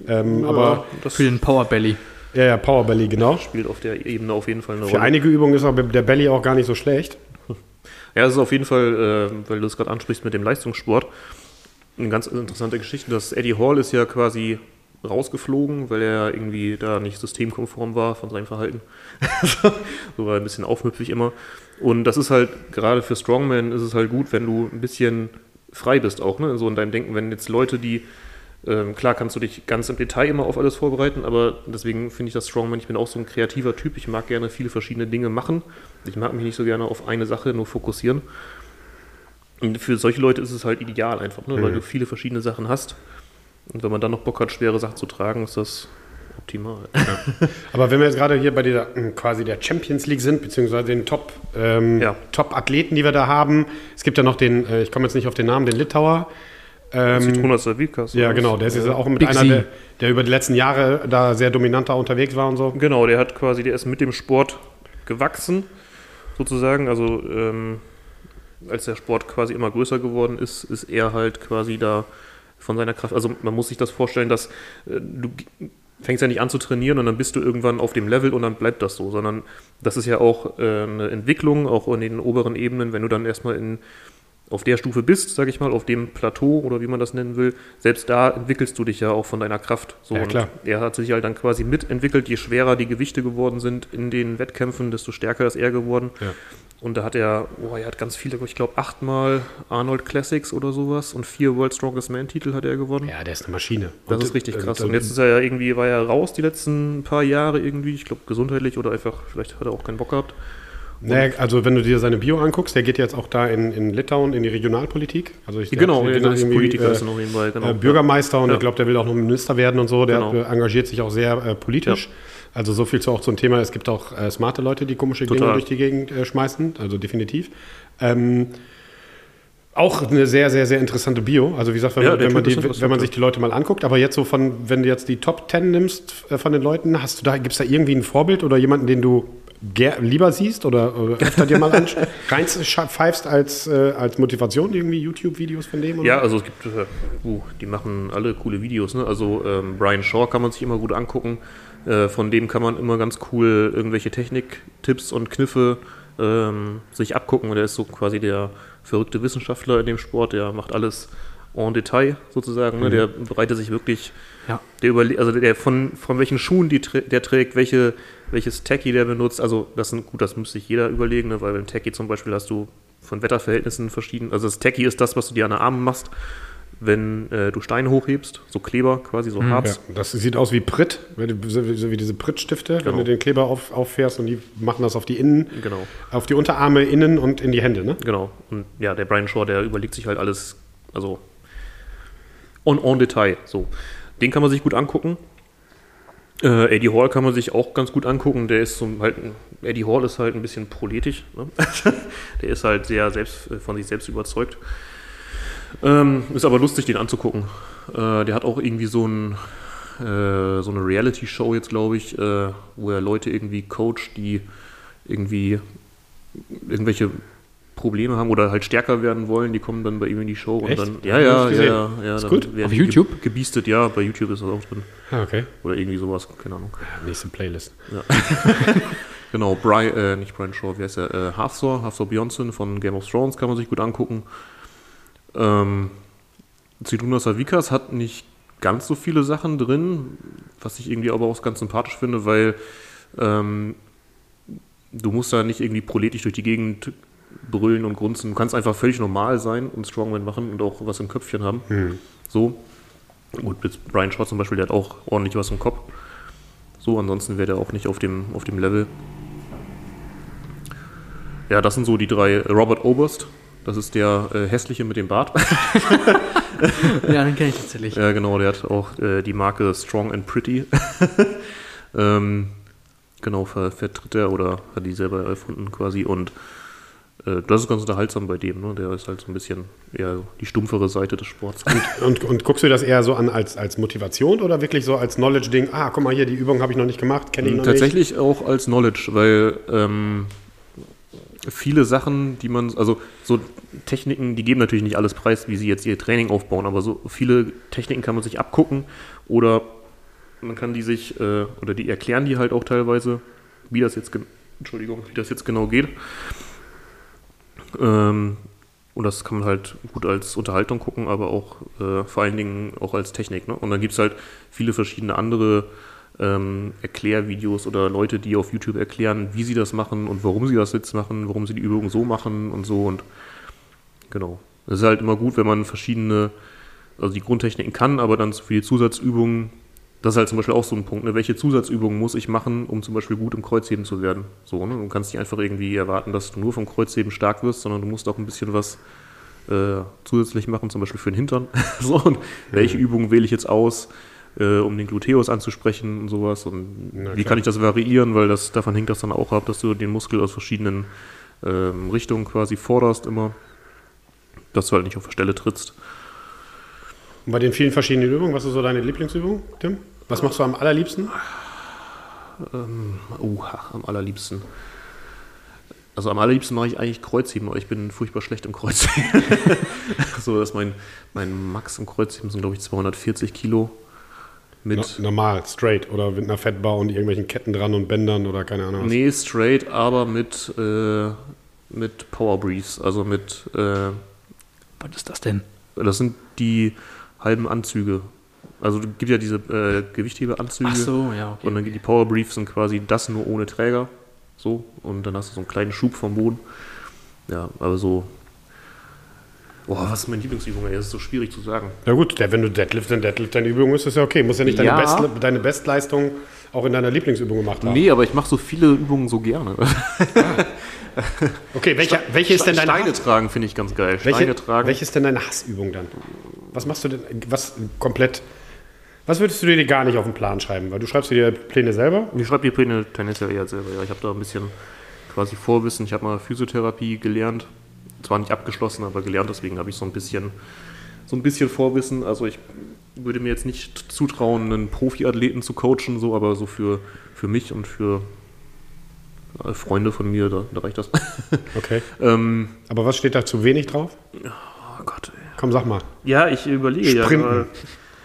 S2: Ähm, aber,
S4: das
S3: Für den Power Belly.
S2: ja, ja, Powerbelly, genau.
S4: spielt auf der Ebene auf jeden Fall eine
S2: Für
S4: Rolle.
S2: einige Übungen ist aber der Belly auch gar nicht so schlecht.
S4: Ja, es ist auf jeden Fall, äh, weil du es gerade ansprichst mit dem Leistungssport, eine ganz interessante Geschichte. Das Eddie Hall ist ja quasi rausgeflogen, weil er irgendwie da nicht systemkonform war von seinem Verhalten. so war er ein bisschen aufmüpfig immer. Und das ist halt, gerade für Strongman ist es halt gut, wenn du ein bisschen frei bist auch, ne? So in deinem Denken, wenn jetzt Leute, die ähm, klar kannst du dich ganz im Detail immer auf alles vorbereiten, aber deswegen finde ich das Strongman, ich bin auch so ein kreativer Typ, ich mag gerne viele verschiedene Dinge machen. Ich mag mich nicht so gerne auf eine Sache nur fokussieren. Und für solche Leute ist es halt ideal einfach, ne? weil
S2: Mhm.
S4: du viele verschiedene Sachen hast. Und wenn man dann noch Bock hat, schwere Sachen zu tragen, ist das optimal.
S2: Aber wenn wir jetzt gerade hier bei der mh, quasi der Champions League sind, beziehungsweise den Top, ähm,
S4: Ja.
S2: Top-Athleten, die wir da haben, es gibt ja noch den, äh, ich komme jetzt nicht auf den Namen, den Litauer. Ähm,
S4: Zitronas Savikas.
S2: ja, genau, der ist jetzt auch mit
S3: Big
S2: einer, der, der über die letzten Jahre da sehr dominanter unterwegs war und so.
S4: Genau, der hat quasi, der ist mit dem Sport gewachsen, sozusagen. Also ähm, als der Sport quasi immer größer geworden ist, ist er halt quasi da von seiner Kraft. Also man muss sich das vorstellen, dass äh, du fängst ja nicht an zu trainieren und dann bist du irgendwann auf dem Level und dann bleibt das so, sondern das ist ja auch äh, eine Entwicklung, auch in den oberen Ebenen, wenn du dann erstmal in auf der Stufe bist, sage ich mal, auf dem Plateau oder wie man das nennen will, selbst da entwickelst du dich ja auch von deiner Kraft. So,
S2: Ja,
S4: und
S2: klar.
S4: er hat sich halt dann quasi mitentwickelt, je schwerer die Gewichte geworden sind in den Wettkämpfen, desto stärker ist er geworden.
S2: Ja.
S4: Und da hat er, oh, er hat ganz viele, ich glaube achtmal Arnold Classics oder sowas und vier World Strongest Man Titel hat er gewonnen.
S2: Ja, der ist eine Maschine.
S4: Das
S2: Und,
S4: ist richtig
S2: äh,
S4: krass.
S2: dann-
S4: Und jetzt ist er ja irgendwie, war er raus die letzten paar Jahre irgendwie, ich glaube gesundheitlich oder einfach, vielleicht hat er auch keinen Bock gehabt.
S2: Naja, also wenn du dir seine Bio anguckst, der geht jetzt auch da in, in Litauen in die Regionalpolitik. Also ich,
S4: Genau, der
S2: der
S4: ist Politiker,
S2: äh,
S4: ist noch nebenbei, genau.
S2: äh, Bürgermeister und
S4: Ja.
S2: ich glaube, der will auch noch Minister werden und so. Der
S4: Genau.
S2: äh, engagiert sich auch sehr äh, politisch. Also so viel zu auch zum Thema. Es gibt auch äh, smarte Leute, die komische Dinge
S4: Total.
S2: durch die Gegend äh, schmeißen. Also definitiv. Ähm, auch eine sehr, sehr, sehr interessante Bio. Also wie gesagt, wenn,
S4: Ja,
S2: wenn, man, die, wenn man sich die Leute mal anguckt, aber jetzt so von, wenn du jetzt die Top 10 nimmst äh, von den Leuten, hast du da, gibt es da irgendwie ein Vorbild oder jemanden, den du lieber siehst oder, oder öfter dir mal reinpfeifst als, äh, als Motivation, irgendwie YouTube-Videos von dem? Oder?
S4: Ja, also es gibt, äh, uh, die machen alle coole Videos. Ne? Also ähm, Brian Shaw kann man sich immer gut angucken. Äh, von dem kann man immer ganz cool irgendwelche Techniktipps und Kniffe ähm, sich abgucken. Und der ist so quasi der verrückte Wissenschaftler in dem Sport. Der macht alles en Detail sozusagen. Ne? Der bereitet sich wirklich,
S3: Ja.
S4: der überle also der von, von welchen Schuhen die, trä- der trägt, welche, welches Tacky der benutzt. Also das sind gut, das müsste sich jeder überlegen, ne? weil beim Tacky zum Beispiel hast du von Wetterverhältnissen verschieden. Also das Tacky ist das, was du dir an den Armen machst, wenn äh, du Steine hochhebst, so Kleber quasi, so Harz.
S2: Ja, das sieht aus wie Pritt, wenn so wie, diese Pritt-Stifte, wenn
S4: Genau.
S2: du den Kleber auf, auffährst und die machen das auf die Innen,
S4: Genau,
S2: auf die Unterarme innen und in die Hände, ne?
S4: genau. Und ja, der Brian Shaw, der überlegt sich halt alles, also en, en Detail. So. Den kann man sich gut angucken. Äh, Eddie Hall kann man sich auch ganz gut angucken. Der ist so halt, Eddie Hall ist halt ein bisschen proletisch. Ne? der ist halt sehr selbst, äh, von sich selbst überzeugt. Ähm, ist aber lustig, den anzugucken. Äh, der hat auch irgendwie so ein, äh, so eine Reality-Show jetzt, glaube ich, äh, wo er Leute irgendwie coacht, die irgendwie irgendwelche Probleme haben oder halt stärker werden wollen, die kommen dann bei ihm in die Show
S2: Echt?
S4: und dann, ja, ja, ja, ja, ja,
S2: Ist gut?
S3: Auf YouTube?
S4: ge- Gebiestet, ja, bei YouTube ist das auch drin.
S2: Ah, okay.
S4: Oder irgendwie sowas, keine Ahnung.
S2: Nächste Playlist.
S4: Genau, Brian, äh, nicht Brian Shaw, wie heißt der? Äh, Hafthor, Hafthor Bjornsson von Game of Thrones kann man sich gut angucken. Ähm, Zidruna Savikas hat nicht ganz so viele Sachen drin, was ich irgendwie aber auch ganz sympathisch finde, weil ähm, du musst da nicht irgendwie proletisch durch die Gegend brüllen und grunzen. Du kannst einfach völlig normal sein und Strongman machen und auch was im Köpfchen haben. So. Gut, Brian Shaw zum Beispiel, der hat auch ordentlich was im Kopf. So, ansonsten wäre der auch nicht auf dem, auf dem Level. Ja, das sind so die drei. Robert Oberst, das ist der äh, hässliche mit dem Bart.
S3: Ja, den kenne ich tatsächlich.
S4: ja, genau, der hat auch äh, die Marke Strong and Pretty. ähm, genau, ver vertritt er oder hat die selber erfunden quasi. Und äh, das ist ganz unterhaltsam bei dem. Ne? Der ist halt so ein bisschen eher die stumpfere Seite des Sports.
S2: Und, und guckst du das eher so an als, als Motivation oder wirklich so als Knowledge-Ding? Ah, guck mal hier, die Übung habe ich noch nicht gemacht, kenne ich noch
S4: Tatsächlich auch als Knowledge, weil ähm, viele Sachen, die man, also so Techniken, die geben natürlich nicht alles preis, wie sie jetzt ihr Training aufbauen, aber so viele Techniken kann man sich abgucken oder man kann die sich, äh, oder die erklären die halt auch teilweise, wie das jetzt, Entschuldigung, wie das jetzt genau geht. Ähm, und das kann man halt gut als Unterhaltung gucken, aber auch äh, vor allen Dingen auch als Technik. Ne? Und dann gibt es halt viele verschiedene andere ähm, Erklärvideos oder Leute, die auf YouTube erklären, wie sie das machen und warum sie das jetzt machen, warum sie die Übung so machen und so. Und genau. Es ist halt immer gut, wenn man verschiedene, also die Grundtechniken kann, aber dann für die Zusatzübungen, das ist halt zum Beispiel auch so ein Punkt, ne? welche Zusatzübungen muss ich machen, um zum Beispiel gut im Kreuzheben zu werden. So, ne? Du kannst nicht einfach irgendwie erwarten, dass du nur vom Kreuzheben stark wirst, sondern du musst auch ein bisschen was äh, zusätzlich machen, zum Beispiel für den Hintern. so, und welche Übungen wähle ich jetzt aus, äh, um den Gluteus anzusprechen und sowas. Und
S2: Na
S4: wie
S2: klar.
S4: kann ich das variieren, weil das davon hängt das dann auch ab, dass du den Muskel aus verschiedenen ähm, Richtungen quasi forderst immer. Dass du halt nicht auf der Stelle trittst.
S2: Und bei den vielen verschiedenen Übungen, was ist so deine Lieblingsübung, Tim? Was machst du am allerliebsten?
S4: Uh, am allerliebsten. Also am allerliebsten mache ich eigentlich Kreuzheben, aber ich bin furchtbar schlecht im Kreuzheben. so, dass mein, mein Max im Kreuzheben sind, glaube ich, 240 Kilo. Mit,
S2: No, normal, straight oder mit einer Fettbau und irgendwelchen Ketten dran und Bändern oder keine Ahnung. was.
S4: nee, straight, aber mit, äh, mit Power Briefs. Also mit, äh,
S3: Was ist das denn?
S4: das sind die halben Anzüge. Also es gibt ja diese äh, Gewichthebeanzüge.
S3: Ach so, ja, okay.
S4: Und dann die Power Briefs sind quasi das nur ohne Träger. So. Und dann hast du so einen kleinen Schub vom Boden. Ja, aber so. Boah, was ist meine Lieblingsübung? Ey? Das ist so schwierig zu sagen.
S2: Na gut, der, wenn du Deadlift, dann Deadlift deine Übung ist, ist ja okay. Muss ja nicht deine,
S4: Ja.
S2: Best, deine Bestleistung auch in deiner Lieblingsübung gemacht haben.
S4: Nee, aber ich mache so viele Übungen so gerne.
S2: Okay, welche, welche ist denn deine
S4: Steine
S2: Hass,
S4: tragen finde ich ganz geil. Steine
S2: welche,
S4: tragen.
S2: welche ist denn deine Hassübung dann? Was machst du denn, was komplett, was würdest du dir gar nicht auf den Plan schreiben? Weil du schreibst dir die Pläne selber.
S4: Ich schreibe die Pläne tendenziell eher selber. Ja, ich habe da ein bisschen quasi Vorwissen. Ich habe mal Physiotherapie gelernt. Zwar nicht abgeschlossen, aber gelernt. Deswegen habe ich so ein bisschen, so ein bisschen Vorwissen. Also ich würde mir jetzt nicht zutrauen, einen Profiathleten zu coachen, so, aber so für, für mich und für äh, Freunde von mir, da, da reicht das.
S2: Okay.
S4: ähm,
S2: Aber was steht da zu wenig drauf?
S4: oh Gott, ey.
S2: Komm, sag mal.
S4: Ja, ich überlege
S2: Sprinten.
S4: ja. gerade.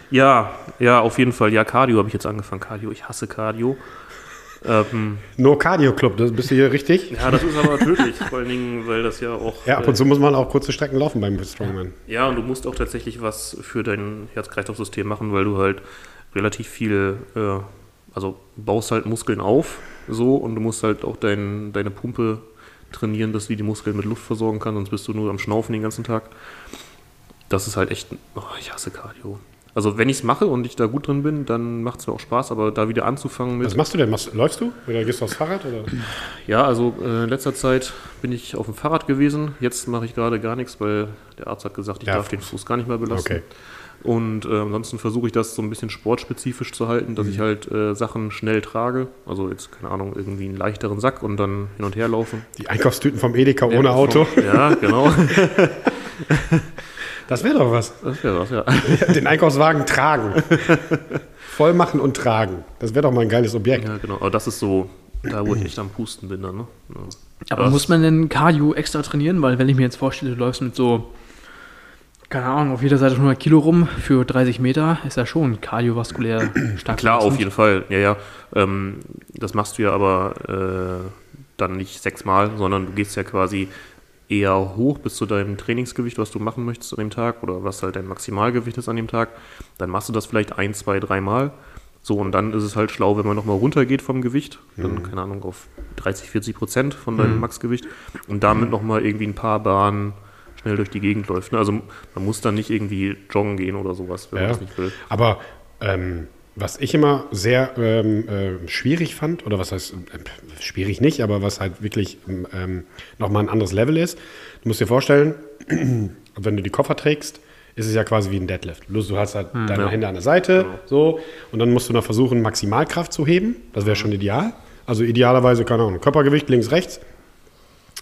S4: Ja, ja, auf jeden Fall. Ja, Cardio habe ich jetzt angefangen. Cardio, ich hasse Cardio. Ähm,
S2: No Cardio Club, das bist du hier richtig?
S4: ja, das ist aber tödlich, vor allen Dingen, weil das ja auch.
S2: Ja, ab und zu muss man auch kurze Strecken laufen beim Strongman.
S4: äh, ja, und du musst auch tatsächlich was für dein Herz-Kreislauf-System machen, weil du halt relativ viel, äh, also baust halt Muskeln auf, so, und du musst halt auch dein, deine Pumpe trainieren, dass die die Muskeln mit Luft versorgen kann, sonst bist du nur am Schnaufen den ganzen Tag. Das ist halt echt, oh, ich hasse Cardio. Also wenn ich es mache und ich da gut drin bin, dann macht es mir auch Spaß, aber da wieder anzufangen mit...
S2: Was machst du denn? Machst, läufst du? Oder gehst du aufs Fahrrad? Oder?
S4: Ja, also äh, in letzter Zeit bin ich auf dem Fahrrad gewesen. Jetzt mache ich gerade gar nichts, weil der Arzt hat gesagt, ich
S2: Ja.
S4: darf den Fuß gar nicht mehr belasten.
S2: Okay.
S4: Und äh, ansonsten versuche ich das so ein bisschen sportspezifisch zu halten, dass
S2: Mhm.
S4: ich halt äh, Sachen schnell trage. Also jetzt, keine Ahnung, irgendwie einen leichteren Sack und dann hin und her laufen.
S2: Die Einkaufstüten vom Edeka ohne Auto.
S4: Ja, genau.
S2: Das wäre doch was.
S4: Das wäre was, ja.
S2: Den Einkaufswagen tragen. Voll machen und tragen. Das wäre doch mal ein geiles Objekt.
S4: Ja, genau. Aber das ist so, da wo ich echt am Pusten bin dann, ne? Ja.
S3: Aber
S4: Das-
S3: muss man denn Cardio extra trainieren? Weil wenn ich mir jetzt vorstelle, du läufst mit so, keine Ahnung, auf jeder Seite 100 Kilo rum für 30 Meter, ist ja schon kardiovaskulär stark.
S4: Klar, auf jeden Fall. Ja, ja. Ähm, das machst du ja aber äh, dann nicht sechsmal, sondern du gehst ja quasi eher hoch bis zu deinem Trainingsgewicht, was du machen möchtest an dem Tag oder was halt dein Maximalgewicht ist an dem Tag. Dann machst du das vielleicht ein, zwei, dreimal. So, und dann ist es halt schlau, wenn man nochmal runtergeht vom Gewicht, dann, keine Ahnung, auf 30, 40 Prozent von deinem Maxgewicht und damit nochmal irgendwie ein paar Bahnen schnell durch die Gegend läuft. ne? Also man muss dann nicht irgendwie joggen gehen oder sowas, wenn man
S2: Ja.
S4: das nicht will.
S2: Aber ähm, was ich immer sehr ähm, äh, schwierig fand, oder was heißt äh, schwierig nicht, aber was halt wirklich ähm, nochmal ein anderes Level ist, du musst dir vorstellen, wenn du die Koffer trägst, ist es ja quasi wie ein Deadlift. Du hast halt deine
S4: Hm, ja.
S2: Hände an der Seite,
S4: Genau.
S2: so, und dann musst du noch versuchen, Maximalkraft zu heben. Das wäre schon ideal. Also idealerweise, keine Ahnung, Körpergewicht links, rechts.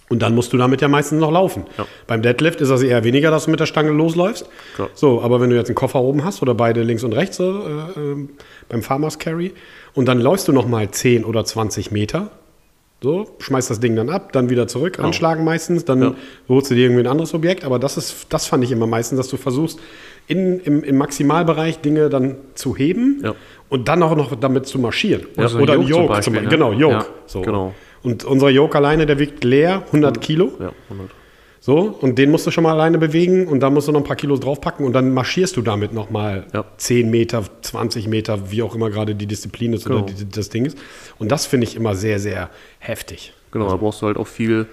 S2: Und dann musst du damit ja meistens noch laufen.
S4: Ja.
S2: Beim Deadlift ist das eher weniger, dass du mit der Stange losläufst.
S4: Klar.
S2: So, aber wenn du jetzt einen Koffer oben hast oder beide links und rechts äh, ähm, beim Farmers Carry und dann läufst du noch mal 10 oder 20 Meter, so, schmeißt das Ding dann ab, dann wieder zurück, anschlagen meistens, dann
S4: Ja.
S2: holst du dir irgendwie ein anderes Objekt, aber das ist, das fand ich immer meistens, dass du versuchst, in, im, im Maximalbereich Dinge dann zu heben
S4: Ja.
S2: und dann auch noch damit zu marschieren.
S3: Oder so ein
S2: oder ein
S3: Yoke zum
S2: Yoke,
S3: Beispiel,
S2: zum, genau, Yoke.
S3: Ja.
S2: So.
S4: Genau.
S2: Und unser Yoke alleine, der wiegt leer 100 Kilo.
S4: Ja, 100.
S2: So, und den musst du schon mal alleine bewegen und dann musst du noch ein paar Kilos draufpacken und dann marschierst du damit nochmal
S4: Ja.
S2: 10 Meter, 20 Meter, wie auch immer gerade die Disziplin ist oder
S4: Genau.
S2: die, das Ding ist. Und das finde ich immer sehr, sehr heftig.
S4: Genau, da brauchst du halt auch viel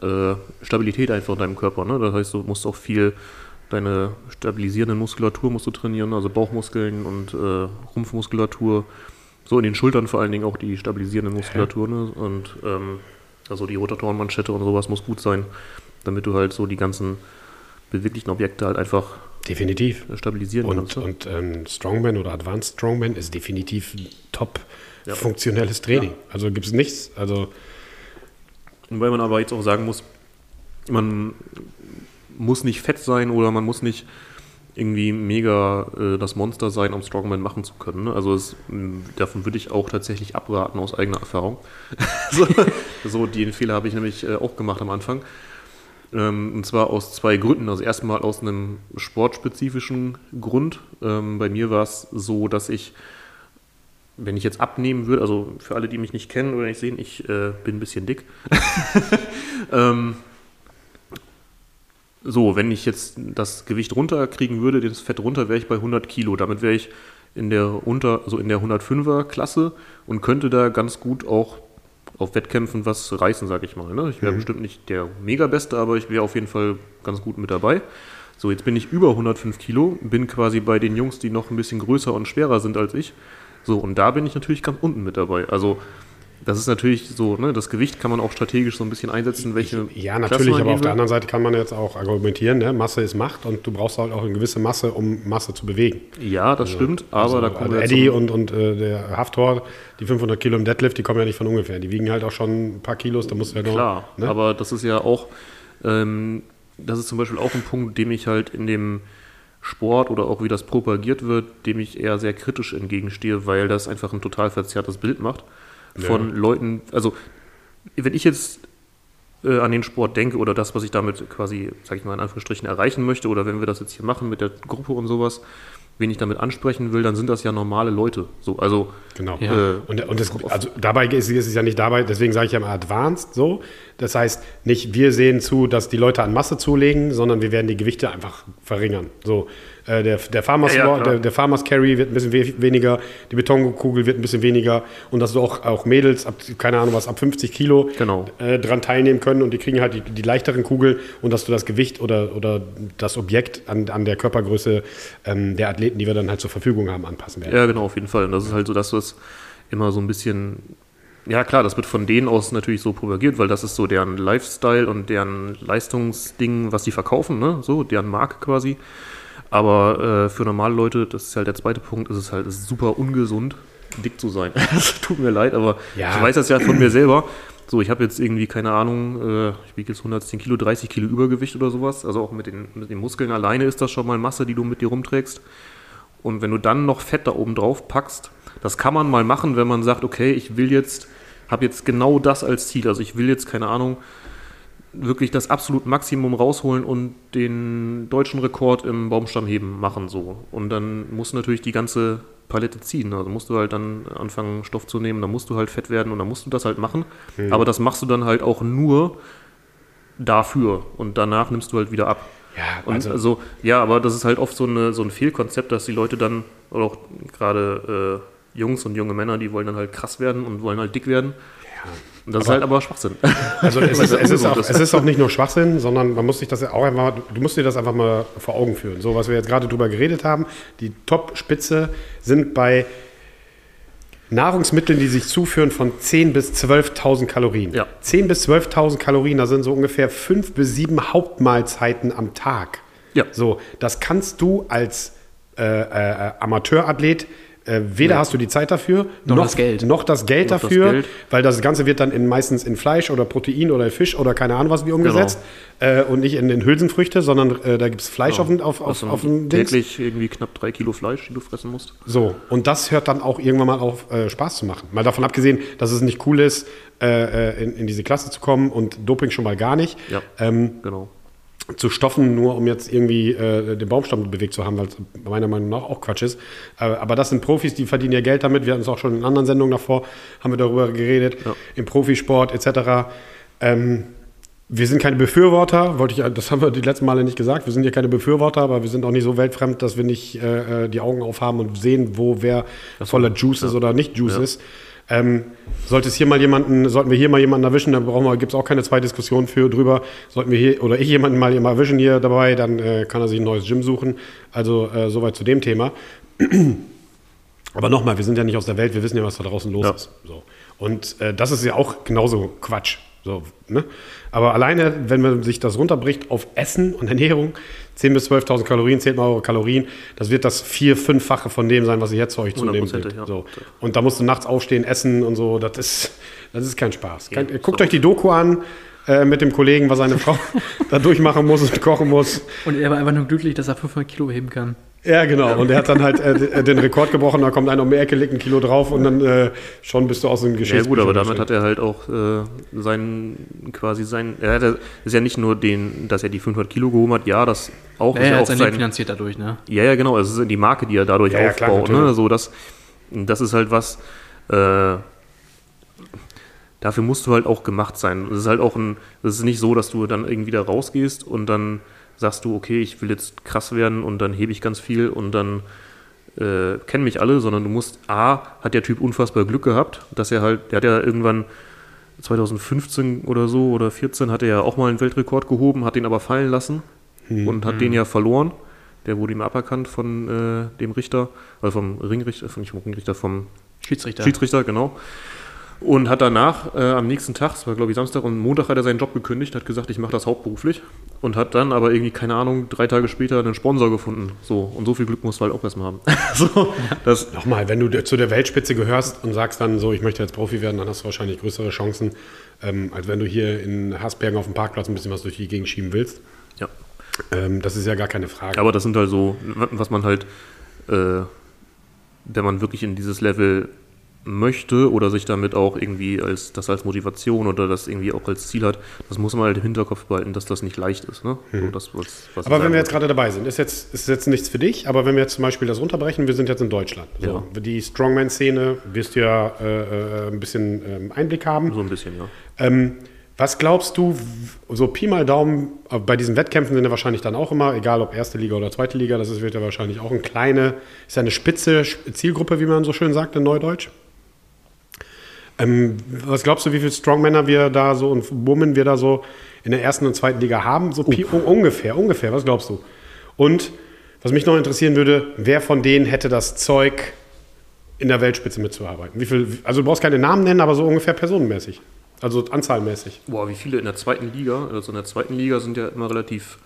S4: äh, Stabilität einfach in deinem Körper. Ne? Das heißt, du musst auch viel deine stabilisierende Muskulatur musst du trainieren, also Bauchmuskeln und äh, Rumpfmuskulatur. So in den Schultern vor allen Dingen auch die stabilisierende Muskulatur. Ne? Und ähm, also die Rotatorenmanschette und sowas muss gut sein, damit du halt so die ganzen beweglichen Objekte halt einfach
S2: Definitiv.
S4: stabilisieren
S2: Und,
S4: kannst. ne?
S2: und ähm, Strongman oder Advanced Strongman ist definitiv top
S4: Ja.
S2: funktionelles Training. Also gibt es nichts. Also
S4: Weil man aber jetzt auch sagen muss, man muss nicht fett sein oder man muss nicht irgendwie mega äh, das Monster sein, um Strongman machen zu können. Ne? Also es, davon würde ich auch tatsächlich abraten aus eigener Erfahrung. so, so den Fehler habe ich nämlich äh, auch gemacht am Anfang. Ähm, und zwar aus zwei Gründen. Also erstmal aus einem sportspezifischen Grund. Ähm, bei mir war es so, dass ich wenn ich jetzt abnehmen würde, also für alle, die mich nicht kennen oder nicht sehen, ich äh, bin ein bisschen dick. ähm, so, wenn ich jetzt das Gewicht runterkriegen würde, das Fett runter, wäre ich bei 100 Kilo. Damit wäre ich in der unter, also in der 105er Klasse und könnte da ganz gut auch auf Wettkämpfen was reißen, sage ich mal. Ne? Ich wäre bestimmt nicht der Mega-Beste, aber ich wäre auf jeden Fall ganz gut mit dabei. So, jetzt bin ich über 105 Kilo, bin quasi bei den Jungs, die noch ein bisschen größer und schwerer sind als ich. So, und da bin ich natürlich ganz unten mit dabei. Also, das ist natürlich so, ne, das Gewicht kann man auch strategisch so ein bisschen einsetzen, welche.
S2: ja, natürlich, aber auf der anderen Seite kann man jetzt auch argumentieren, ne? Masse ist Macht und du brauchst halt auch eine gewisse Masse, um Masse zu bewegen.
S4: Ja, das stimmt, aber
S2: Also,
S4: da kommen
S2: also Eddie und, und äh, der Haftor, die 500 Kilo im Deadlift, die kommen ja nicht von ungefähr. Die wiegen halt auch schon ein paar Kilos, da musst du ja noch.
S4: Klar,
S2: ne?
S4: aber das ist ja auch, ähm, das ist zum Beispiel auch ein Punkt, dem ich halt in dem Sport oder auch wie das propagiert wird, dem ich eher sehr kritisch entgegenstehe, weil das einfach ein total verzerrtes Bild macht von Leuten, also wenn ich jetzt äh, an den Sport denke oder das, was ich damit quasi, sag ich mal in Anführungsstrichen, erreichen möchte oder wenn wir das jetzt hier machen mit der Gruppe und sowas, wen ich damit ansprechen will, dann sind das ja normale Leute. So, also
S2: Genau.
S3: Ja.
S4: Äh,
S2: Und, und das, also dabei ist, ist es ja nicht dabei, deswegen sage ich ja mal advanced so. Das heißt, nicht wir sehen zu, dass die Leute an Masse zulegen, sondern wir werden die Gewichte einfach verringern. So, äh, der, der, Farmers,
S4: Ja, ja,
S2: der, der Farmers Carry wird ein bisschen we weniger, die Betonkugel wird ein bisschen weniger und dass du auch, auch Mädels ab, keine Ahnung was, ab 50 Kilo
S4: Genau.
S2: äh, dran teilnehmen können und die kriegen halt die, die leichteren Kugeln und dass du das Gewicht oder, oder das Objekt an, an der Körpergröße ähm, der Athleten, die wir dann halt zur Verfügung haben, anpassen werden.
S4: Ja, genau, auf jeden Fall. Und das ist halt so, dass das immer so ein bisschen. Ja, klar, das wird von denen aus natürlich so propagiert, weil das ist so deren Lifestyle und deren Leistungsding, was sie verkaufen, ne? So, deren Marke quasi. Aber äh, für normale Leute, das ist halt der zweite Punkt, ist es halt ist super ungesund, dick zu sein. Es tut mir leid, aber
S2: Ja.
S4: ich weiß das ja von mir selber. So, ich habe jetzt irgendwie, keine Ahnung, äh, ich wiege jetzt 110 Kilo, 30 Kilo Übergewicht oder sowas. Also auch mit den, mit den Muskeln alleine ist das schon mal Masse, die du mit dir rumträgst. Und wenn du dann noch Fett da oben drauf packst, das kann man mal machen, wenn man sagt, okay, ich will jetzt, habe jetzt genau das als Ziel. Also ich will jetzt, keine Ahnung, wirklich das absolut Maximum rausholen und den deutschen Rekord im Baumstammheben machen so. Und dann musst du natürlich die ganze Palette ziehen. Also musst du halt dann anfangen, Stoff zu nehmen, dann musst du halt fett werden und dann musst du das halt machen.
S2: Mhm.
S4: Aber das machst du dann halt auch nur dafür und danach nimmst du halt wieder ab.
S2: Ja,
S4: Und
S2: also-
S4: also, ja, aber das ist halt oft so, eine, so ein Fehlkonzept, dass die Leute dann, oder auch gerade äh, Jungs und junge Männer, die wollen dann halt krass werden und wollen halt dick werden. Und das ist
S2: Aber-
S4: halt aber Schwachsinn.
S2: Also es ist, es, ist auch,
S4: ist.
S2: es ist auch nicht nur Schwachsinn, sondern man muss sich das auch einfach, du musst dir das einfach mal vor Augen führen. So, was wir jetzt gerade drüber geredet haben, die Top-Spitze sind bei Nahrungsmitteln, die sich zuführen von 10.000 bis 12.000 Kalorien.
S4: Ja.
S2: 10.000 bis 12.000 Kalorien, das sind so ungefähr fünf bis sieben Hauptmahlzeiten am Tag.
S4: Ja.
S2: So, das kannst du als äh, äh, Amateurathlet, äh, weder hast du die Zeit dafür,
S3: Noch das Geld.
S2: noch das Geld
S4: Noch das
S2: dafür,
S4: Geld.
S2: weil das Ganze wird dann in, meistens in Fleisch oder Protein oder Fisch oder keine Ahnung was wie umgesetzt äh, und nicht in den Hülsenfrüchte, sondern äh, da gibt es Fleisch auf, dem- auf, auf,
S4: Also
S2: auf dem Dings.
S4: täglich irgendwie knapp drei Kilo Fleisch, die du fressen musst.
S2: So, und das hört dann auch irgendwann mal auf, äh, Spaß zu machen. Mal davon abgesehen, dass es nicht cool ist, äh, in, in diese Klasse zu kommen und Doping schon mal gar nicht.
S4: Ja,
S2: Ähm,
S4: genau.
S2: Zu stoffen, nur um jetzt irgendwie äh, den Baumstamm bewegt zu haben, weil es meiner Meinung nach auch Quatsch ist. Äh, aber das sind Profis, die verdienen ja Geld damit. Wir hatten es auch schon in anderen Sendungen davor, haben wir darüber geredet,
S4: Ja.
S2: im Profisport etc. Ähm, wir sind keine Befürworter, wollte ich, das haben wir die letzten Male nicht gesagt. Wir sind ja keine Befürworter, aber wir sind auch nicht so weltfremd, dass wir nicht äh, äh, die Augen aufhaben und sehen, wo wer voller Juice ist oder nicht Juice
S4: Ja.
S2: ist. Ähm, sollte es hier mal jemanden, sollten wir hier mal jemanden erwischen, dann brauchen wir, gibt es auch keine zwei Diskussionen für drüber. Sollten wir hier oder ich jemanden mal erwischen hier dabei, dann äh, kann er sich ein neues Gym suchen. Also äh, soweit zu dem Thema. Aber nochmal, wir sind ja nicht aus der Welt, wir wissen ja, was da draußen los
S4: Ja.
S2: ist. So. Und äh, das ist ja auch genauso Quatsch. So, ne? Aber alleine, wenn man sich das runterbricht auf Essen und Ernährung, 10.000 bis 12.000 Kalorien, zählt mal eure Kalorien, das wird das vier-, fünffache von dem sein, was ihr jetzt zu euch zunehmen wird.
S4: ja.
S2: So. Und da musst du nachts aufstehen, essen und so, das ist, das ist kein Spaß. Kein,
S4: Ja,
S2: guckt
S4: so.
S2: euch die Doku an äh, mit dem Kollegen, was seine Frau da durchmachen muss und kochen muss.
S3: Und er war einfach nur glücklich, dass er 500 Kilo heben kann.
S2: Ja, genau. Und er hat dann halt äh, den Rekord gebrochen, da kommt einer um die Ecke, legt ein Kilo drauf und dann äh, schon bist du aus dem
S4: Ja
S2: Geschäft.
S4: gut, aber damit hat er halt auch äh, seinen, quasi sein, er hat, ja- ist ja nicht nur den, dass er die 500 Kilo gehoben hat, ja, das auch,
S3: Ja,
S4: ist
S3: er
S4: ja
S3: hat
S4: auch
S3: sein Leben finanziert dadurch, ne?
S4: ja, ja, genau, es ist die Marke, die er dadurch
S2: Ja, ja, klar,
S4: aufbaut, ne, so das, das ist halt was, äh, dafür musst du halt auch gemacht sein. Es ist halt auch ein, es ist nicht so, dass du dann irgendwie da rausgehst und dann sagst du, okay, ich will jetzt krass werden und dann hebe ich ganz viel und dann äh, kennen mich alle, sondern du musst, A, hat der Typ unfassbar Glück gehabt, dass er halt, der hat ja irgendwann 2015 oder so oder 14 hat er ja auch mal einen Weltrekord gehoben, hat den aber fallen lassen und hat den ja verloren. Der wurde ihm aberkannt von äh, dem Richter, also vom Ringrichter, von, nicht vom Ringrichter, vom
S3: Schiedsrichter.
S4: Schiedsrichter, genau. Und hat danach äh, am nächsten Tag, das war glaube ich Samstag und Montag hat er seinen Job gekündigt, hat gesagt, ich mache das hauptberuflich und hat dann aber irgendwie, keine Ahnung, drei Tage später einen Sponsor gefunden. So, und so viel Glück musst du halt auch erstmal haben. so, das,
S2: Nochmal, wenn du zu der Weltspitze gehörst und sagst dann so, ich möchte jetzt Profi werden, dann hast du wahrscheinlich größere Chancen, ähm, als wenn du hier in Hasbergen auf dem Parkplatz ein bisschen was durch die Gegend schieben willst.
S4: ja.
S2: Ähm, das ist ja gar keine Frage.
S4: Aber das sind halt so, was man halt, äh, wenn man wirklich in dieses Level möchte oder sich damit auch irgendwie als das als Motivation oder das irgendwie auch als Ziel hat, das muss man halt im Hinterkopf behalten, dass das nicht leicht ist. Ne? So, das, was, was
S2: aber wenn wir jetzt gerade dabei sind, ist jetzt, ist jetzt nichts für dich, aber wenn wir jetzt zum Beispiel das runterbrechen, wir sind jetzt in Deutschland. So, Die Strongman-Szene, wirst du ja äh, äh, ein bisschen ähm, Einblick haben.
S4: so ein bisschen, ja.
S2: Ähm, was glaubst du, so Pi mal Daumen, äh, bei diesen Wettkämpfen sind ja wahrscheinlich dann auch immer, egal ob erste Liga oder zweite Liga, das ist, wird ja wahrscheinlich auch eine kleine, ist ja eine spitze Zielgruppe, wie man so schön sagt in Neudeutsch. Ähm, was glaubst du, wie viele Strongmänner wir da so und Women wir da so in der ersten und zweiten Liga haben? So un- ungefähr, ungefähr, was glaubst du? Und was mich noch interessieren würde, wer von denen hätte das Zeug, in der Weltspitze mitzuarbeiten? Wie viel, also du brauchst keine Namen nennen, aber so ungefähr personenmäßig. Also anzahlmäßig.
S4: Boah, wie viele in der zweiten Liga? Also in der zweiten Liga sind ja immer relativ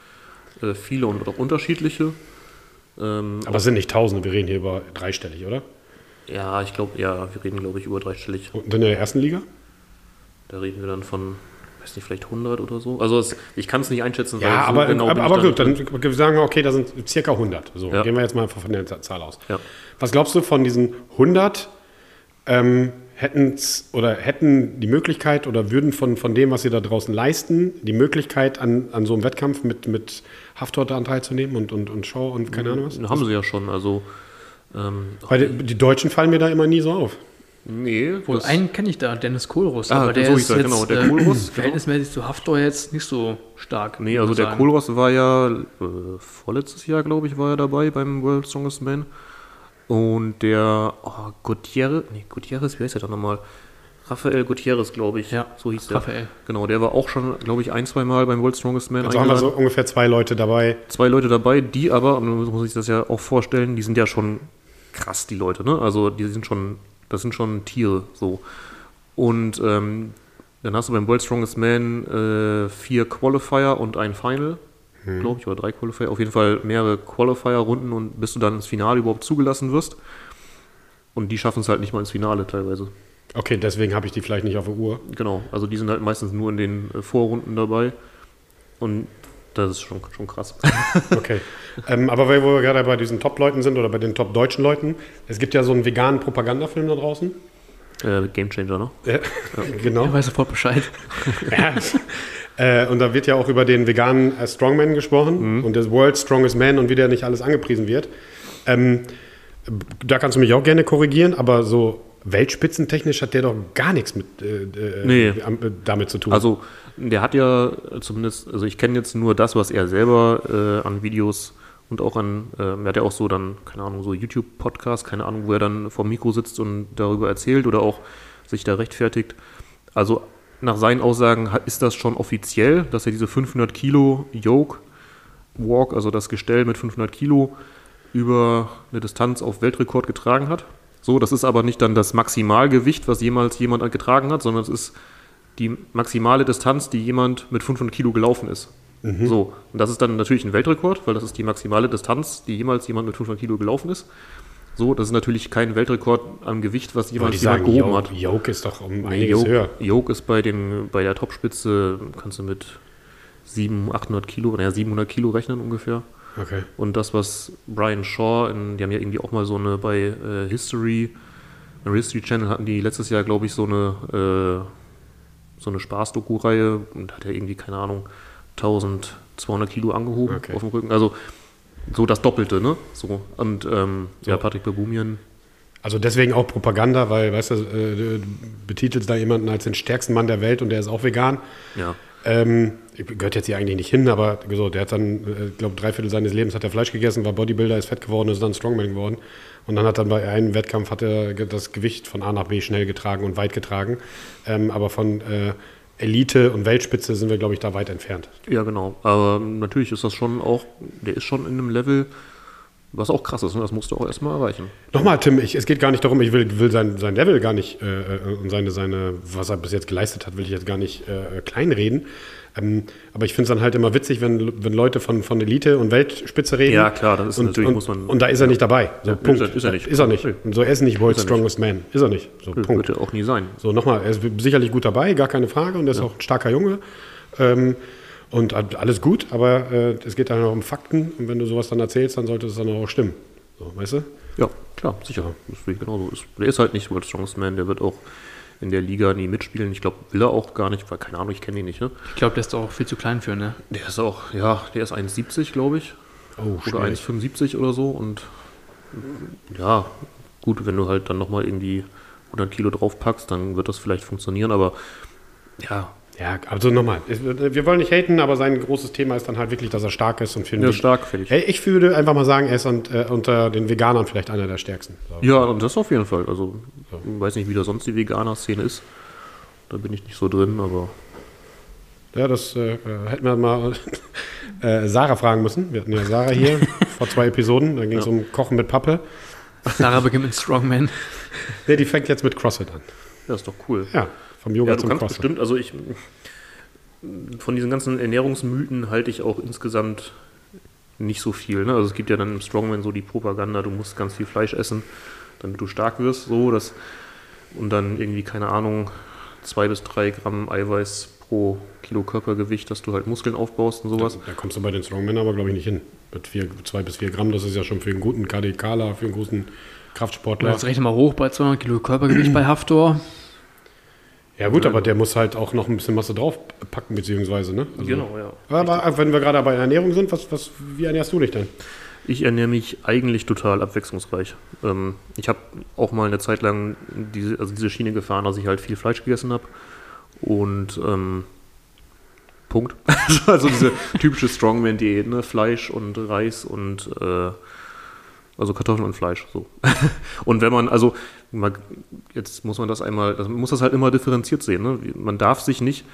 S4: äh, viele und auch unterschiedliche. Ähm,
S2: Aber es sind nicht Tausende, wir reden hier über dreistellig, oder?
S4: Ja, ich glaube, ja, wir reden, glaube ich, über dreistellig.
S2: Und in der ersten Liga?
S4: Da reden wir dann von, weiß nicht, vielleicht 100 oder so. Also es, ich kann es nicht einschätzen,
S2: Ja,
S4: so
S2: aber,
S4: genau
S2: aber, aber gut, dann wir sagen wir, okay, da sind circa 100. So,
S4: Ja.
S2: gehen wir jetzt mal von der Zahl aus.
S4: Ja.
S2: Was glaubst du von diesen 100 ähm, hätten's oder hätten die Möglichkeit oder würden von, von dem, was sie da draußen leisten, die Möglichkeit an, an so einem Wettkampf mit, mit Haftorte an teilzunehmen und, und, und Show und keine Ahnung was?
S4: Haben sie ja schon, also ähm,
S2: Weil die, die Deutschen fallen mir da immer nie so auf.
S4: nee,
S3: Wohl, einen kenne ich da, Dennis Kohlross,
S4: Ah,
S3: aber der
S4: so
S3: ist
S4: hieß er,
S3: jetzt
S4: genau, der
S3: äh,
S4: Kohlross, genau.
S3: verhältnismäßig zu Haftor jetzt nicht so stark.
S4: Nee, also der
S3: sagen.
S4: Kohlross war ja äh, vorletztes Jahr, glaube ich, war er dabei beim World Strongest Man. Und der oh, Gutierrez, nee, Gutierrez, wie heißt der da nochmal? Rafael Gutierrez, glaube ich.
S3: Ja,
S4: so hieß der.
S3: Raphael.
S4: Genau, der war auch schon, glaube ich, ein, zwei Mal beim World Strongest Man
S2: Also haben wir so ungefähr zwei Leute dabei.
S4: Zwei Leute dabei, die aber, und man muss sich das ja auch vorstellen, die sind ja schon krass, die Leute, ne? Also die sind schon, das sind schon Tiere, so. Und ähm, dann hast du beim World Strongest Man äh, vier Qualifier und ein Final, glaube ich, oder drei Qualifier. Auf jeden Fall mehrere Qualifier-Runden und bis du dann ins Finale überhaupt zugelassen wirst. Und die schaffen es halt nicht mal ins Finale teilweise.
S2: Okay, deswegen habe ich die vielleicht nicht auf der Uhr.
S4: Genau, also die sind halt meistens nur in den äh, Vorrunden dabei. Und das ist schon, schon krass.
S2: Okay. ähm, aber weil wo wir gerade bei diesen Top-Leuten sind oder bei den Top-deutschen Leuten, es gibt ja so einen veganen Propagandafilm da draußen.
S4: äh, Game Changer, ne?
S2: Ja, genau.
S3: Er weiß sofort Bescheid.
S2: Ja. äh, und da wird ja auch über den veganen äh, Strongman gesprochen
S4: Mhm.
S2: und das World Strongest Man und wie der nicht alles angepriesen wird. Ähm, da kannst du mich auch gerne korrigieren, aber so weltspitzentechnisch hat der doch gar nichts mit, äh, äh,
S4: Nee.
S2: am- äh, damit zu tun.
S4: Also, der hat ja zumindest, also ich kenne jetzt nur das, was er selber äh, an Videos und auch an, äh, er hat ja auch so dann, keine Ahnung, so YouTube-Podcast, keine Ahnung, wo er dann vor dem Mikro sitzt und darüber erzählt oder auch sich da rechtfertigt. Also, nach seinen Aussagen ist das schon offiziell, dass er diese 500 Kilo Yoke Walk, also das Gestell mit 500 Kilo, über eine Distanz auf Weltrekord getragen hat. So, das ist aber nicht dann das Maximalgewicht, was jemals jemand getragen hat, sondern es ist die maximale Distanz, die jemand mit 500 Kilo gelaufen ist. So, und das ist dann natürlich ein Weltrekord, weil das ist die maximale Distanz, die jemals jemand mit 500 Kilo gelaufen ist. So, das ist natürlich kein Weltrekord am Gewicht, was jemand
S2: sagen,
S4: gehoben
S2: Yoke,
S4: hat.
S2: Yoke ist doch um einiges höher.
S4: Yoke, Yoke ist bei, den, bei der Topspitze, kannst du mit 700, 800 Kilo, naja, 700 Kilo rechnen ungefähr.
S2: Okay.
S4: Und das, was Brian Shaw, in, die haben ja irgendwie auch mal so eine bei äh, History, eine History Channel hatten die letztes Jahr, glaube ich, so eine, äh, so eine Spaß-Doku-Reihe und hat ja irgendwie, keine Ahnung, 1200 Kilo angehoben
S2: Okay.
S4: auf dem Rücken. Also so das Doppelte, ne? So. Und ähm, ja, Patrick Babumian,
S2: Also deswegen auch Propaganda, weil, weißt du, äh, du betitelst da jemanden als den stärksten Mann der Welt und der ist auch vegan.
S4: ja.
S2: Ähm, gehört jetzt hier eigentlich nicht hin, aber so, der hat dann, ich äh, glaube, drei Viertel seines Lebens hat er Fleisch gegessen, war Bodybuilder, ist fett geworden, ist dann Strongman geworden. Und dann hat dann bei einem Wettkampf hat er das Gewicht von A nach B schnell getragen und weit getragen. Ähm, aber von äh, Elite und Weltspitze sind wir, glaube ich, da weit entfernt.
S4: Ja, genau. Aber natürlich ist das schon auch, der ist schon in einem Level, was auch krass ist. Und das musst du auch erstmal erreichen.
S2: Nochmal, Tim, ich, es geht gar nicht darum, ich will, will sein, sein Level gar nicht äh, äh, und seine, seine, was er bis jetzt geleistet hat, will ich jetzt gar nicht äh, kleinreden. Ähm, aber ich finde es dann halt immer witzig, wenn, wenn Leute von, von Elite und Weltspitze reden.
S4: Ja, klar, das ist
S2: und,
S4: natürlich,
S2: und,
S4: muss man-
S2: Und da ist er nicht dabei. So,
S4: Ja,
S2: Punkt.
S4: ist er- ist er nicht.
S2: Ist er nicht. Und so, er ist nicht World's
S4: Ist er nicht.
S2: Strongest Man. Ist er nicht. So, Punkt.
S4: Wird ja auch nie sein.
S2: So, nochmal, er ist sicherlich gut dabei, gar keine Frage. Und er ist auch ein starker Junge. Ähm, und alles gut, aber äh, es geht dann auch um Fakten. Und wenn du sowas dann erzählst, dann sollte es dann auch stimmen. So, weißt du?
S4: Ja, klar, sicher. Das sehe ich genauso. Ist- Der ist halt nicht World Strongest Man, der wird auch in der Liga nie mitspielen. Ich glaube, will er auch gar nicht, weil keine Ahnung, ich kenne ihn nicht. Ne?
S3: Ich glaube, der ist auch viel zu klein für, ne?
S4: Der ist auch, ja, der ist 1,70, glaube ich.
S2: Oh,
S4: Oder
S2: schwierig.
S4: 1,75 oder so. Und ja, gut, wenn du halt dann nochmal irgendwie 100 Kilo draufpackst, dann wird das vielleicht funktionieren. Aber ja,
S2: Ja, also nochmal, wir wollen nicht haten, aber sein großes Thema ist dann halt wirklich, dass er stark ist und für
S4: der ist stark, fertig.
S2: Hey, ich würde einfach mal sagen, er ist und, äh, unter den Veganern vielleicht einer der stärksten. So.
S4: Ja, und das auf jeden Fall. Also, ich weiß nicht, wie da sonst die Veganer-Szene ist. Da bin ich nicht so drin, aber
S2: Ja, das äh, äh, hätten wir mal äh, Sarah fragen müssen. Wir hatten ja Sarah hier vor zwei Episoden. Da ging es um Kochen mit Pappe.
S3: Sarah beginnt mit Strongman.
S2: Nee, die fängt jetzt mit CrossFit an.
S4: das ist doch cool.
S2: Ja, vom Yoga
S4: Ja, du
S2: zum
S4: kannst
S2: CrossFit.
S4: bestimmt, also ich, von diesen ganzen Ernährungsmythen halte ich auch insgesamt nicht so viel. Ne? Also es gibt ja dann im Strongman so die Propaganda, du musst ganz viel Fleisch essen, damit du stark wirst, so, das, und dann irgendwie, keine Ahnung, zwei bis drei Gramm Eiweiß pro Kilo Körpergewicht, dass du halt Muskeln aufbaust und sowas.
S2: Da kommst du bei den Strongmen aber, glaube ich, nicht hin. Mit vier, zwei bis vier Gramm, das ist ja schon für einen guten KDKler, für einen großen Kraftsportler.
S3: Jetzt rechne mal hoch bei 200 Kilo Körpergewicht bei Haftor.
S2: Ja gut, aber der muss halt auch noch ein bisschen Masse draufpacken, beziehungsweise, ne? Also-
S4: Genau, ja.
S2: Aber wenn wir gerade bei Ernährung sind, was, was, wie ernährst du dich denn?
S4: Ich ernähre mich eigentlich total abwechslungsreich. Ähm, ich habe auch mal eine Zeit lang diese, also diese Schiene gefahren, dass ich halt viel Fleisch gegessen habe. Und ähm, Punkt. also diese typische Strongman-Diät, ne? Fleisch und Reis und äh, also Kartoffeln und Fleisch. So. und wenn man, also man, jetzt muss man das einmal, das, man muss das halt immer differenziert sehen. Ne? Man darf sich nicht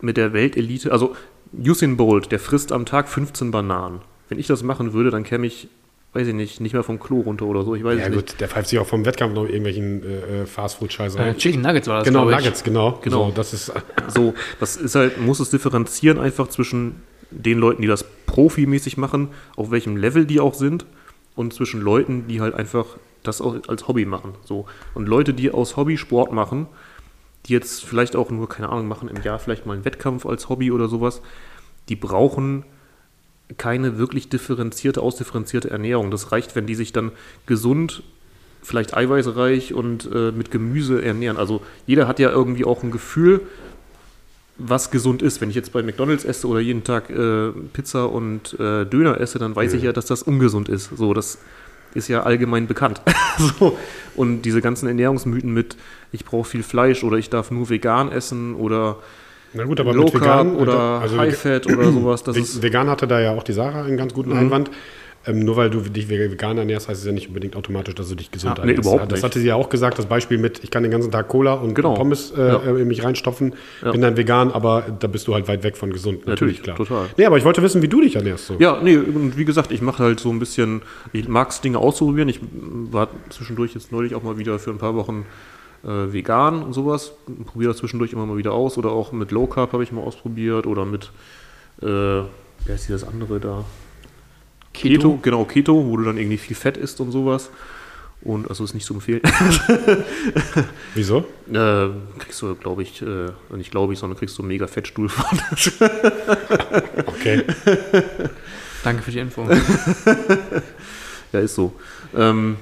S4: mit der Weltelite, also Usain Bolt, der frisst am Tag 15 Bananen. Wenn ich das machen würde, dann käme ich, weiß ich nicht, nicht mehr vom Klo runter oder so. Ich weiß
S2: Ja
S4: es nicht.
S2: gut, der pfeift sich auch vom Wettkampf noch irgendwelchen äh, äh, Fastfood-Scheiße
S3: Äh. Chicken Nuggets war das,
S2: Genau. Nuggets, genau.
S4: Genau.
S2: So, das ist,
S4: So, das ist halt, man muss es differenzieren einfach zwischen den Leuten, die das profimäßig machen, auf welchem Level die auch sind, und zwischen Leuten, die halt einfach das als Hobby machen. So. Und Leute, die aus Hobby Sport machen, die jetzt vielleicht auch nur, keine Ahnung, machen im Jahr vielleicht mal einen Wettkampf als Hobby oder sowas, die brauchen keine wirklich differenzierte, ausdifferenzierte Ernährung. Das reicht, wenn die sich dann gesund, vielleicht eiweißreich und äh, mit Gemüse ernähren. Also jeder hat ja irgendwie auch ein Gefühl, was gesund ist. Wenn ich jetzt bei McDonalds esse oder jeden Tag äh, Pizza und äh, Döner esse, dann weiß ich ja, dass das ungesund ist. So, das ist ja allgemein bekannt. so. Und diese ganzen Ernährungsmythen mit, ich brauche viel Fleisch oder ich darf nur vegan essen oder
S2: na gut, aber
S4: Low
S2: mit vegan
S4: Carb oder
S2: also
S4: High Fat oder sowas, das
S2: vegan hatte da ja auch die Sarah einen ganz guten
S4: Mhm.
S2: Einwand. Ähm, nur weil du dich vegan ernährst, heißt es ja nicht unbedingt automatisch, dass du dich gesund
S4: Ja, nee,
S2: ernährst.
S4: überhaupt
S2: das
S4: nicht.
S2: hatte sie ja auch gesagt, das Beispiel mit, ich kann den ganzen Tag Cola und
S4: Genau.
S2: Pommes äh,
S4: Ja.
S2: äh, in mich reinstopfen,
S4: Ja.
S2: bin dann vegan, aber da bist du halt weit weg von gesund. Natürlich,
S4: Natürlich,
S2: klar.
S4: total.
S2: Nee, aber ich wollte wissen, wie du dich ernährst. So.
S4: Ja, nee, und wie gesagt, ich mache halt so ein bisschen, ich mag es Dinge auszuprobieren. Ich war zwischendurch jetzt neulich auch mal wieder für ein paar Wochen äh, vegan und sowas. Probiere das zwischendurch immer mal wieder aus. Oder auch mit Low Carb habe ich mal ausprobiert. Oder mit, äh, wer ist hier das andere da? Keto. genau, Keto, wo du dann irgendwie viel Fett isst und sowas. Und also ist nicht zu empfehlen.
S2: Wieso?
S4: äh, kriegst du, glaube ich, äh, nicht glaube ich, sondern kriegst du einen mega Fettstuhl von.
S2: Okay.
S3: Danke für die Info.
S4: Ja, ist so. Ähm,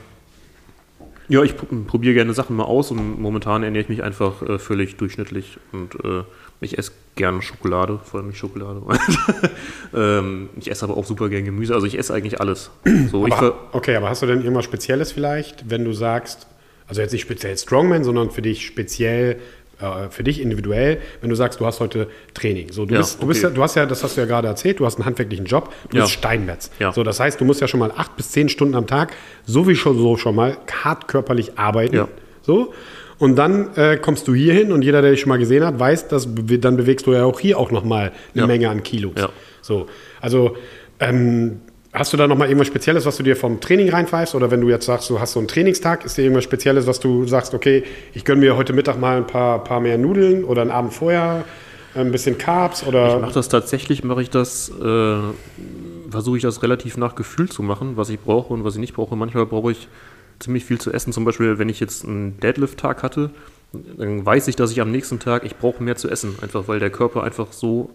S4: ja, ich pr- probiere gerne Sachen mal aus und momentan ernähre ich mich einfach äh, völlig durchschnittlich und äh, ich esse gerne Schokolade, vor allem Schokolade. ähm, ich esse aber auch super gerne Gemüse, also ich esse eigentlich alles. So,
S2: Aber, okay, aber hast du denn irgendwas Spezielles vielleicht, wenn du sagst, also jetzt nicht speziell Strongman, sondern für dich speziell, äh, für dich individuell, wenn du sagst, du hast heute Training. So, du,
S4: Ja,
S2: bist, du, bist ja,
S4: okay.
S2: du hast ja, das hast du ja gerade erzählt, du hast einen handwerklichen Job, du
S4: Ja.
S2: bist Steinmetz.
S4: Ja.
S2: So, das heißt, du musst ja schon mal acht bis zehn Stunden am Tag sowieso so schon mal hart körperlich arbeiten.
S4: Ja.
S2: So. Und dann äh, kommst du hier hin und jeder, der dich schon mal gesehen hat, weiß, dass dann bewegst du ja auch hier auch nochmal eine
S4: Ja.
S2: Menge an Kilos.
S4: Ja.
S2: So, also ähm, hast du da nochmal irgendwas Spezielles, was du dir vom Training reinpfeifst? Oder wenn du jetzt sagst, du hast so einen Trainingstag, ist dir irgendwas Spezielles, was du sagst, okay, ich gönne mir heute Mittag mal ein paar, paar mehr Nudeln oder einen Abend vorher ein bisschen Carbs
S4: Ich
S2: oder
S4: mache das tatsächlich, mache ich das, äh, versuche ich das relativ nach Gefühl zu machen, was ich brauche und was ich nicht brauche. Manchmal brauche ich ziemlich viel zu essen. Zum Beispiel, wenn ich jetzt einen Deadlift-Tag hatte, dann weiß ich, dass ich am nächsten Tag, ich brauche mehr zu essen. Einfach weil der Körper einfach so,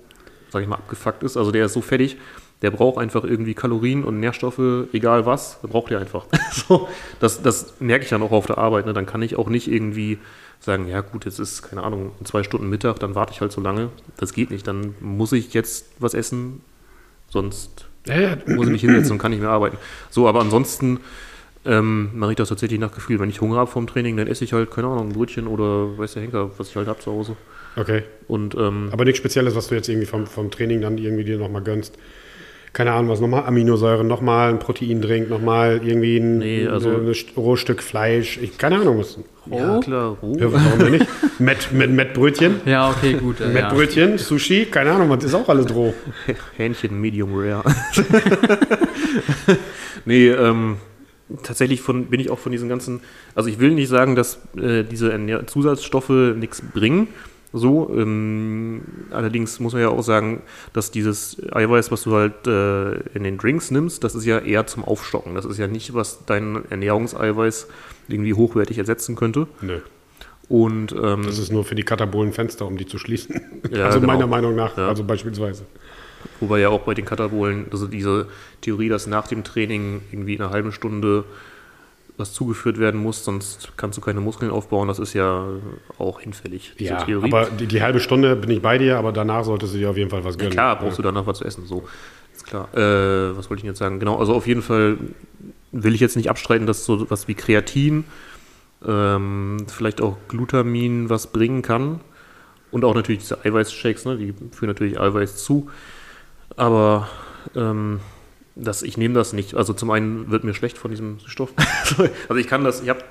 S4: sag ich mal, abgefuckt ist. Also der ist so fertig, der braucht einfach irgendwie Kalorien und Nährstoffe, egal was, braucht er einfach. so, das, das merke ich dann auch auf der Arbeit. Ne? Dann kann ich auch nicht irgendwie sagen, ja gut, jetzt ist, keine Ahnung, in zwei Stunden Mittag, dann warte ich halt so lange. Das geht nicht. Dann muss ich jetzt was essen, sonst
S2: Ja, ja.
S4: muss ich mich hinsetzen und kann nicht mehr arbeiten. So, aber ansonsten ähm, mache ich das tatsächlich nach Gefühl. Wenn ich Hunger habe vom Training, dann esse ich halt, keine Ahnung, ein Brötchen oder weiß der Henker, was ich halt habe zu Hause.
S2: Okay.
S4: Und ähm,
S2: Aber nichts Spezielles, was du jetzt irgendwie vom, vom Training dann irgendwie dir nochmal gönnst. Keine Ahnung, was nochmal Aminosäuren, nochmal ein Proteindrink, nochmal irgendwie ein,
S4: Nee, also-
S2: ein Rohstück Fleisch. Ich, keine Ahnung, was.
S4: ja, klar, Ruhe.
S2: Ja, warum denn nicht? Met, mit Mettbrötchen.
S3: Ja, okay, gut. Äh, ja.
S2: Mettbrötchen, Sushi, keine Ahnung, das ist auch alles roh.
S4: Hähnchen Medium Rare. nee, ähm, tatsächlich von, bin ich auch von diesen ganzen, also ich will nicht sagen, dass äh, diese Ernähr Zusatzstoffe nichts bringen. So, ähm, allerdings muss man ja auch sagen, dass dieses Eiweiß, was du halt äh, in den Drinks nimmst, das ist ja eher zum Aufstocken. Das ist ja nicht, was dein Ernährungseiweiß irgendwie hochwertig ersetzen könnte.
S2: Nö.
S4: Und ähm,
S2: Das ist nur für die katabolen Fenster, um die zu schließen.
S4: Ja,
S2: also
S4: genau.
S2: meiner Meinung nach,
S4: Ja.
S2: also beispielsweise.
S4: Wobei ja auch bei den Katabolen, also diese Theorie, dass nach dem Training irgendwie in einer halben Stunde was zugeführt werden muss, sonst kannst du keine Muskeln aufbauen, das ist ja auch hinfällig, diese
S2: Ja,
S4: Theorie.
S2: aber die, die halbe Stunde bin ich bei dir, aber danach solltest du dir auf jeden Fall was
S4: ja,
S2: gönnen.
S4: klar, brauchst du danach was zu essen, so. Ist klar. Äh, was wollte ich denn jetzt sagen? Genau, also auf jeden Fall will ich jetzt nicht abstreiten, dass so was wie Kreatin, ähm, vielleicht auch Glutamin was bringen kann. Und auch natürlich diese Eiweißshakes, ne, die führen natürlich Eiweiß zu. Aber ähm, das, ich nehme das nicht. Also zum einen wird mir schlecht von diesem Stoff. also ich kann das, ich habe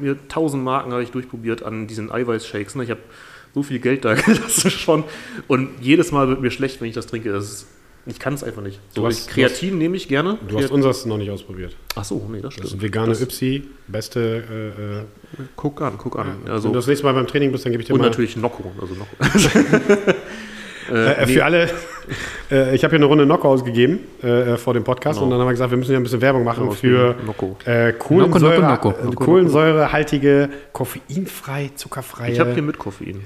S4: mir tausend Marken habe ich durchprobiert an diesen Eiweißshakes. Ne? Ich habe so viel Geld da gelassen schon. Und jedes Mal wird mir schlecht, wenn ich das trinke. Das ist, ich kann es einfach nicht. So,
S2: hast-
S4: Kreatin nehme ich gerne.
S2: Du hast unseres noch nicht ausprobiert.
S4: Ach so, nee, das
S2: Das
S4: stimmt.
S2: ist vegane
S4: das,
S2: Ypsi, beste. Äh, äh,
S4: Guck an, guck an.
S2: Wenn du
S4: Also,
S2: das nächste Mal beim Training bist, dann gebe ich dir
S4: und
S2: mal.
S4: natürlich Nocco. Also Nocco.
S2: Äh,
S4: nee.
S2: Für alle, äh, ich habe hier eine Runde Nocco ausgegeben äh, vor dem Podcast
S4: Genau.
S2: und dann haben wir gesagt, wir müssen ja ein bisschen Werbung machen
S4: Genau,
S2: für äh, Kohlensäure,
S3: Nocco,
S2: äh,
S3: Nocco.
S2: kohlensäurehaltige, koffeinfrei, zuckerfreie
S4: Ich habe hier mit Koffein.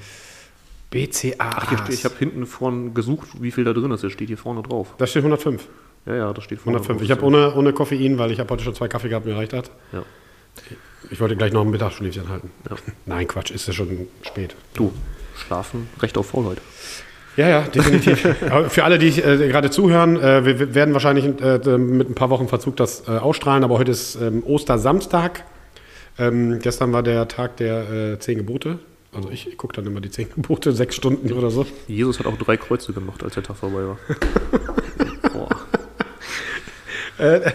S2: BCA.
S4: Ach, hier steht, ich habe hinten vorne gesucht, wie viel da drin ist. Das steht hier vorne drauf.
S2: da steht 105.
S4: Ja, ja, das steht vorne
S2: 105.
S4: drauf.
S2: Ich habe ohne, ohne Koffein, weil ich habe heute schon zwei Kaffee gehabt, mir reicht das.
S4: Ja.
S2: Ich wollte gleich noch ein Mittagsschläfchen halten.
S4: Ja.
S2: Nein, Quatsch, ist ja schon spät.
S4: Du, schlafen, Recht auf Faulheit.
S2: Ja, ja, definitiv. Für alle, die äh, gerade zuhören, äh, wir, wir werden wahrscheinlich äh, mit ein paar Wochen Verzug das äh, ausstrahlen, aber heute ist ähm, Ostersamstag. Ähm, gestern war der Tag der äh, zehn Gebote. Also ich, ich gucke dann immer die zehn Gebote, sechs Stunden oder so.
S4: Jesus hat auch drei Kreuze gemacht, als der Tag vorbei war. Boah.
S2: Äh,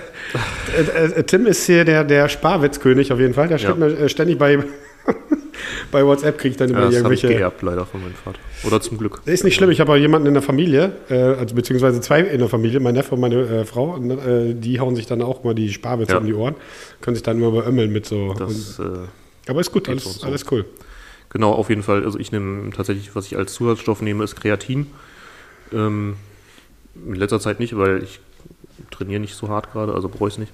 S2: äh, Tim ist hier der, der Sparwitzkönig auf jeden Fall. Der schreibt
S4: Ja.
S2: mir äh, ständig bei, bei WhatsApp, kriege ich dann immer
S4: Ja, das habe ich
S2: irgendwelche...
S4: geerbt, leider von meinem Vater. Oder zum Glück.
S2: Ist nicht schlimm, ich habe jemanden in der Familie, äh, also beziehungsweise zwei in der Familie, mein Neffe und meine äh, Frau, und, äh, die hauen sich dann auch mal die Sparwitze
S4: Ja.
S2: um die Ohren, können sich dann immer beömmeln mit so. Und,
S4: Das, äh,
S2: aber ist gut, alles,
S4: so und so.
S2: alles cool.
S4: Genau, auf jeden Fall. Also ich nehme tatsächlich, was ich als Zusatzstoff nehme, ist Kreatin. Ähm, in letzter Zeit nicht, weil ich trainiere nicht so hart gerade, also brauche ich es nicht.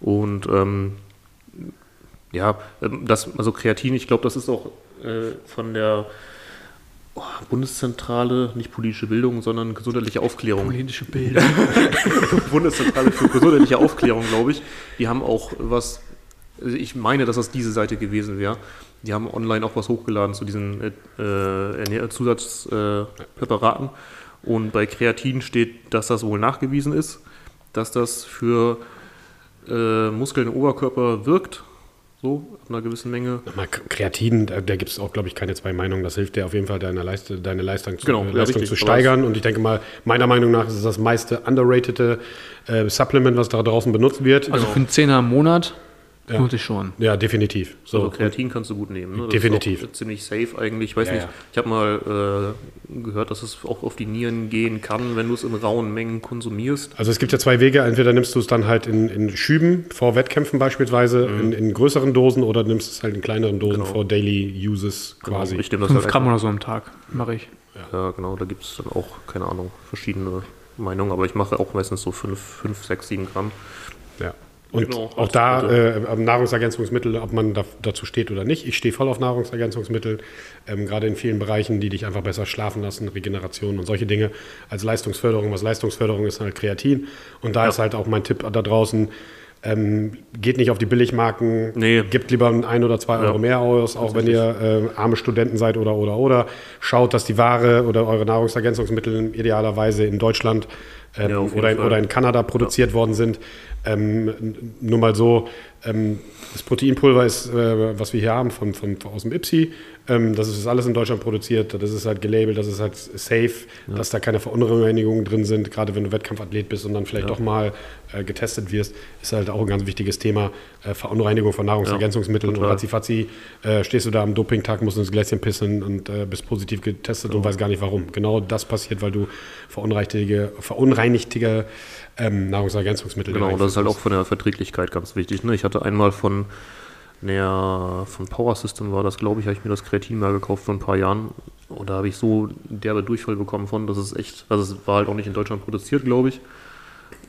S4: Und ähm, ja, ähm, das, also Kreatin, ich glaube, das ist auch äh, von der oh, Bundeszentrale, nicht politische Bildung, sondern gesundheitliche Aufklärung.
S3: Politische Bilder.
S4: Bundeszentrale für gesundheitliche Aufklärung, glaube ich. Die haben auch was, also ich meine, dass das diese Seite gewesen wäre. Die haben online auch was hochgeladen zu diesen äh, Ernähr- Zusatzpräparaten. Äh. Und bei Kreatin steht, dass das wohl nachgewiesen ist, dass das für äh, Muskeln im Oberkörper wirkt, so ab einer gewissen Menge.
S2: Mal K- Kreatin, da, da gibt es auch, glaube ich, keine zwei Meinungen. Das hilft dir auf jeden Fall, deine, Leiste, deine Leistung, zu,
S4: Genau,
S2: äh, Leistung
S4: richtig.
S2: zu steigern. Und ich denke mal, meiner Meinung nach ist es das meiste underratede äh, Supplement, was da draußen benutzt wird.
S3: Also für einen Zehner im Monat
S2: Ja.
S3: lohnt sich schon.
S2: ja, definitiv. So.
S4: Also Kreatin kannst du gut nehmen. Ne? Das
S2: Definitiv.
S4: Ist auch ziemlich safe eigentlich. Ich weiß
S2: Ja,
S4: nicht,
S2: ja.
S4: ich habe mal äh, gehört, dass es auch auf die Nieren gehen kann, wenn du es in rauen Mengen konsumierst.
S2: Also es gibt ja zwei Wege. Entweder nimmst du es dann halt in, in Schüben, vor Wettkämpfen beispielsweise, in, in größeren Dosen oder nimmst es halt in kleineren Dosen
S4: Mhm. Genau.
S2: vor Daily Uses quasi.
S4: Ich nehme das
S3: 5
S4: halt
S3: Gramm oder so am Tag mache ich.
S4: Ja, genau, da gibt es dann auch, keine Ahnung, verschiedene Meinungen, aber ich mache auch meistens so 5, 5 6, 7 Gramm.
S2: Ja. Und
S4: Genau,
S2: auch da äh, Nahrungsergänzungsmittel, ob man da, dazu steht oder nicht. Ich stehe voll auf Nahrungsergänzungsmittel, ähm, gerade in vielen Bereichen, die dich einfach besser schlafen lassen, Regeneration und solche Dinge als Leistungsförderung. Was Leistungsförderung ist halt Kreatin. Und da ist halt auch mein Tipp da draußen, ähm, geht nicht auf die Billigmarken,
S4: Nee.
S2: gibt lieber ein oder zwei Euro mehr aus, auch wenn ihr äh, arme Studenten seid oder oder oder. Schaut, dass die Ware oder eure Nahrungsergänzungsmittel idealerweise in Deutschland ähm,
S4: Ja,
S2: oder, in, oder in Kanada produziert worden sind. Ähm, nur mal so, ähm, das Proteinpulver ist, äh, was wir hier haben von, von, aus dem IPSI. Ähm, das ist alles in Deutschland produziert. Das ist halt gelabelt, das ist halt safe, dass da keine Verunreinigungen drin sind. Gerade wenn du Wettkampfathlet bist und dann vielleicht doch mal äh, getestet wirst, ist halt auch ein ganz wichtiges Thema. Äh, Verunreinigung von Nahrungsergänzungsmitteln. und
S4: total.
S2: ratzifatzi äh, stehst du da am Dopingtag, musst ins Gläschen pissen und äh, bist positiv getestet und weißt gar nicht warum. Genau das passiert, weil du verunreinigte, verunreinigte ähm, Nahrungsergänzungsmittel
S4: Genau, und das ist halt auch von der Verträglichkeit ganz wichtig. Ne? Ich hatte einmal von, der, von Power System war das, glaube ich, habe ich mir das Kreatin mal gekauft vor ein paar Jahren. Und da habe ich so derbe Durchfall bekommen von, das ist echt, also es war halt auch nicht in Deutschland produziert, glaube ich.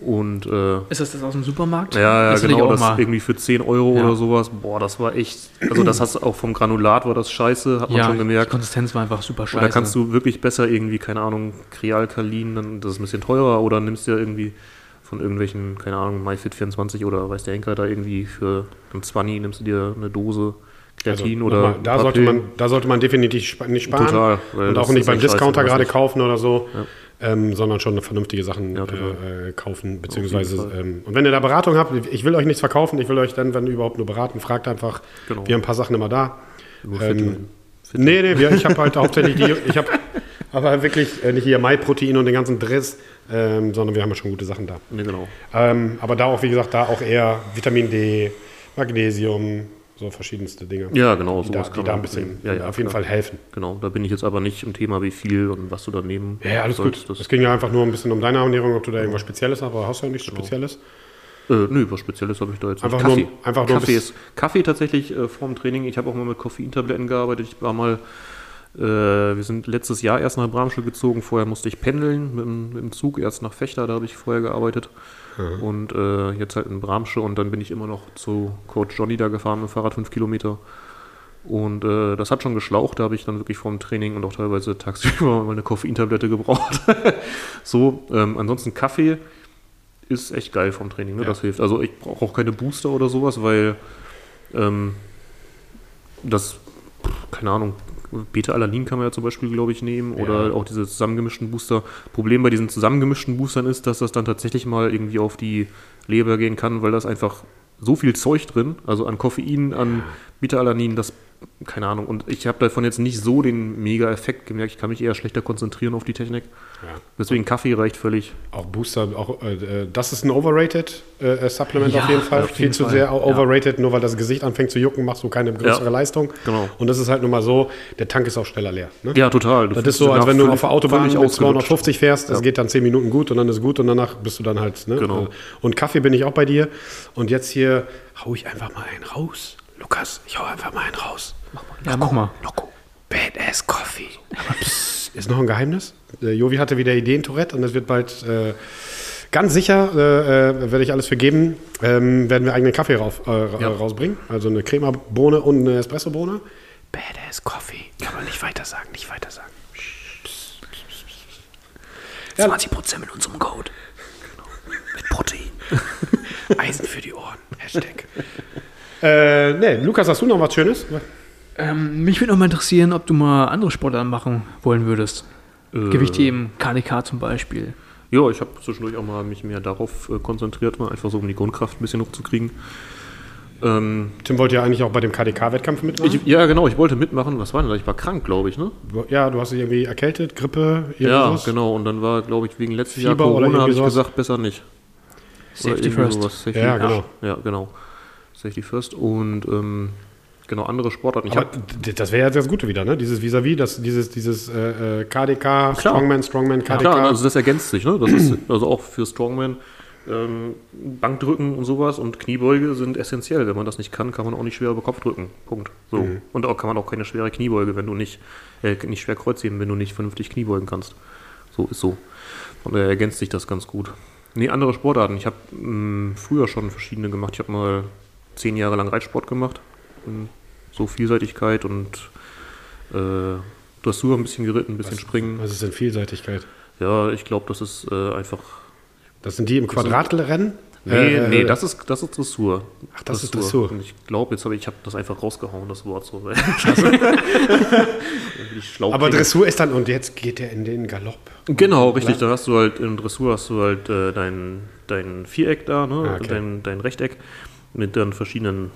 S4: Und äh,
S3: Ist das das aus dem Supermarkt?
S4: ja, ja
S3: das
S4: genau, das
S3: mal.
S4: irgendwie für 10 Euro
S3: Ja.
S4: oder sowas. Boah, das war echt. Also, das hast du auch vom Granulat war das scheiße, hat man
S3: ja,
S4: schon
S3: die
S4: gemerkt.
S3: Konsistenz war einfach super
S4: Und
S3: scheiße.
S4: da kannst du wirklich besser irgendwie, keine Ahnung, Krealkalin, das ist ein bisschen teurer oder nimmst dir irgendwie von irgendwelchen, keine Ahnung, MyFit24 oder weiß der Henker da irgendwie für ein 20 nimmst du dir eine Dose Kreatin
S2: Also,
S4: oder
S2: nochmal, da, sollte man, da sollte man definitiv nicht sparen.
S4: Total,
S2: Und auch nicht beim Discounter gerade kaufen oder so. Ähm, sondern schon vernünftige Sachen
S4: Ja,
S2: äh, äh, kaufen, beziehungsweise ähm, und wenn ihr da Beratung habt, ich will euch nichts verkaufen, ich will euch dann, wenn überhaupt nur beraten, fragt einfach,
S4: Genau.
S2: wir haben ein paar Sachen immer da.
S4: Nur
S2: Ähm,
S4: Fitline.
S2: Nee, nee, wir, ich habe halt hauptsächlich die, ich habe aber wirklich äh, nicht hier Mai-Protein und den ganzen Driss, ähm, sondern wir haben ja schon gute Sachen da.
S4: Nee, genau.
S2: Ähm, aber da auch, wie gesagt, da auch eher Vitamin D, Magnesium, so verschiedenste Dinge.
S4: Ja, genau,
S2: die da, die da ein bisschen.
S4: Ja, ja,
S2: auf jeden
S4: klar.
S2: Fall helfen.
S4: Genau, da bin ich jetzt aber nicht im Thema, wie viel und was du da nehmen
S2: Ja, ja, alles
S4: sollst.
S2: gut.
S4: Das,
S2: Es ging ja einfach nur ein bisschen um deine Ernährung, ob du da irgendwas Spezielles hast, aber hast du ja nichts Spezielles.
S4: äh, nö, was Spezielles habe ich da jetzt
S2: Einfach
S4: nicht.
S2: nur- einfach nur
S4: Kaffee, ist, Kaffee tatsächlich äh, vorm Training. Ich habe auch mal mit Koffeintabletten gearbeitet. Ich war mal, wir sind letztes Jahr erst nach Bramschel gezogen. Vorher musste ich pendeln mit, dem- mit dem Zug, erst nach Fechter, da habe ich vorher gearbeitet. Und äh, jetzt halt in Bramsche und dann bin ich immer noch zu Coach Johnny da gefahren mit dem Fahrrad fünf Kilometer. Und äh, das hat schon geschlaucht, da habe ich dann wirklich vorm Training und auch teilweise tagsüber mal eine Koffeintablette gebraucht. so, ähm, ansonsten Kaffee ist echt geil vom Training, ne?
S2: Ja.
S4: das hilft. Also ich brauche auch keine Booster oder sowas, weil ähm, das, keine Ahnung, Beta-Alanin kann man ja zum Beispiel, glaube ich, nehmen oder
S2: Ja.
S4: auch diese zusammengemischten Booster. Problem bei diesen zusammengemischten Boostern ist, dass das dann tatsächlich mal irgendwie auf die Leber gehen kann, weil das einfach so viel Zeug drin, also an Koffein, an Beta-Alanin, das, keine Ahnung. Und ich habe davon jetzt nicht so den Mega-Effekt gemerkt. Ich kann mich eher schlechter konzentrieren auf die Technik.
S2: Ja.
S4: Deswegen Kaffee reicht völlig.
S2: Auch Booster, auch, äh, das ist ein overrated äh, Supplement
S3: Ja,
S2: auf jeden Fall.
S3: auf
S2: Viel
S3: jeden
S2: zu
S3: Fall.
S2: sehr
S3: Ja.
S2: overrated, nur weil das Gesicht anfängt zu jucken, machst du keine größere
S4: Ja.
S2: Leistung.
S4: Genau.
S2: Und das ist halt nun mal so, der Tank ist auch schneller leer. Ne?
S4: Ja, total. Du
S2: Das ist so, als wenn du auf der Autobahn mit
S4: ausgelutscht.
S2: 250 fährst, das
S4: Ja.
S2: geht dann 10 Minuten gut und dann ist gut und danach bist du dann halt. Ne?
S4: Genau.
S2: Und Kaffee bin ich auch bei dir. Und jetzt hier hau ich einfach mal einen raus. Lukas, ich hau einfach mal einen raus.
S3: ja, mach mal.
S2: Loco. Badass Coffee. Aber ist noch ein Geheimnis. Äh, Jovi hatte wieder Ideen-Tourette und das wird bald äh, ganz sicher, äh, äh, werde ich alles für geben, ähm, werden wir eigenen Kaffee rauf, äh,
S4: Ja.
S2: rausbringen. Also eine Crema-Bohne und eine Espresso-Bohne. Badass Coffee. Kann man nicht weiter sagen, nicht weiter sagen. Ja.
S3: 20% mit unserem Code.
S2: Mit Protein. Eisen für die Ohren. Hashtag. Äh, ne, Lukas, hast du noch was Schönes?
S3: Ähm, mich würde noch mal interessieren, ob du mal andere Sportarten machen wollen würdest.
S4: Äh,
S3: Gewichtheben, KDK zum Beispiel.
S4: Ja, ich habe zwischendurch auch mal mich mehr darauf äh, konzentriert, mal einfach so um die Grundkraft ein bisschen hochzukriegen. Ähm,
S2: Tim wollte ja eigentlich auch bei dem KDK-Wettkampf mitmachen.
S4: ich, ja, genau, ich wollte mitmachen. Was war denn da? Ich war krank, glaube ich, ne?
S2: ja, du hast dich irgendwie erkältet, Grippe, irgendwie
S4: Ja, genau. Und dann war, glaube ich, wegen letztes Jahr
S2: Fieber oder
S4: Corona, habe ich gesagt, besser nicht.
S3: Safety first.
S4: sowas. Safety,
S2: Ja, genau.
S4: Ja, genau. Safety first. Und ähm, genau, andere Sportarten. Ich
S2: Aber das wäre ja das Gute wieder, ne? Dieses Vis-a-vis, das, dieses, dieses äh, äh, KDK, Strongman, Strongman, KDK.
S4: Klar, also das ergänzt sich, ne? Das ist also auch für Strongman. Ähm, Bankdrücken und sowas und Kniebeuge sind essentiell. Wenn man das nicht kann, kann man auch nicht schwer über Kopf drücken. Punkt. So.
S2: Mhm.
S4: Und auch kann man auch keine schwere Kniebeuge, wenn du nicht, äh, nicht schwer Kreuzheben, wenn du nicht vernünftig Kniebeugen kannst. So ist so. Und daher ergänzt sich das ganz gut. Nee, andere Sportarten. Ich habe früher schon verschiedene gemacht. Ich habe mal zehn Jahre lang Reitsport gemacht. So Vielseitigkeit und äh, Dressur ein bisschen geritten, ein bisschen springen.
S2: Was ist denn Vielseitigkeit?
S4: Ja, ich glaube, das ist äh, einfach.
S2: Das sind die im Quadratrennen?
S4: Nee,
S2: Äh,
S4: nee, das ist, das ist Dressur.
S2: Ach, das ist Dressur.
S4: Und ich glaube, jetzt habe ich, ich habe das einfach rausgehauen, das Wort so.
S2: Aber. Dressur ist dann, und jetzt geht er in den Galopp.
S4: Genau, richtig. Da hast du halt in Dressur hast du halt äh, dein, dein Viereck da, ne?
S2: Ah, okay.
S4: dein, dein Rechteck mit dann verschiedenen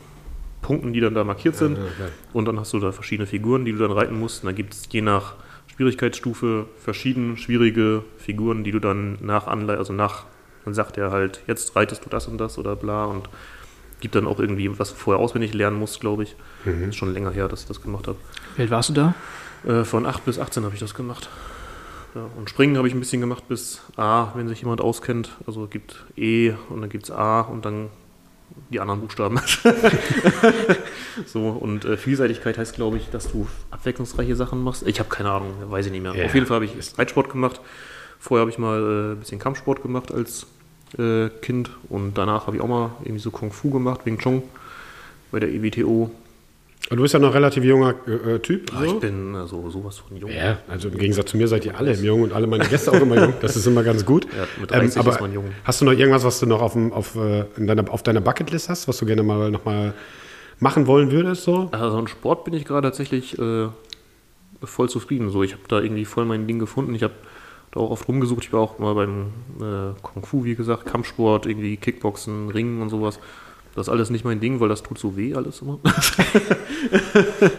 S4: Punkten, die dann da markiert sind.
S2: Okay.
S4: Und dann hast du da verschiedene Figuren, die du dann reiten musst. Und da gibt es je nach Schwierigkeitsstufe verschieden schwierige Figuren, die du dann nach Anleitung, also nach, dann sagt er halt, jetzt reitest du das und das oder bla und gibt dann auch irgendwie, was du vorher auswendig lernen musst, glaube ich.
S2: Mhm.
S4: Ist schon länger her, dass ich das gemacht habe.
S3: Wie alt warst du da?
S4: Äh, von 8 bis 18 habe ich das gemacht. Ja, und Springen habe ich ein bisschen gemacht bis A, wenn sich jemand auskennt. Also es gibt E und dann gibt es A und dann die anderen Buchstaben. so, und äh, Vielseitigkeit heißt, glaube ich, dass du abwechslungsreiche Sachen machst. Ich habe keine Ahnung, weiß ich nicht mehr.
S2: Ja.
S4: Auf jeden Fall habe ich Reitsport gemacht. Vorher habe ich mal äh, ein bisschen Kampfsport gemacht als äh, Kind und danach habe ich auch mal irgendwie so Kung Fu gemacht, Wing Chun bei der EWTO.
S2: Und du bist ja noch ein relativ junger äh, äh, Typ.
S4: Ah,
S2: so.
S4: Ich bin äh, so sowas von jung.
S2: Ja, also im Gegensatz zu mir seid ihr alle jung und alle meine Gäste auch immer jung. Das ist immer ganz gut. Ähm,
S4: Ja, mit 30
S2: aber
S4: ist man jung.
S2: hast du noch irgendwas, was du noch auf, dem, auf, äh, in deiner, auf deiner Bucketlist hast, was du gerne mal noch mal machen wollen würdest? So?
S4: Also im Sport bin ich gerade tatsächlich äh, voll zufrieden. So, ich habe da irgendwie voll mein Ding gefunden. Ich habe da auch oft rumgesucht. Ich war auch mal beim äh, Kung Fu, wie gesagt, Kampfsport, irgendwie Kickboxen, Ringen und sowas. Das ist alles nicht mein Ding, weil das tut so weh alles immer.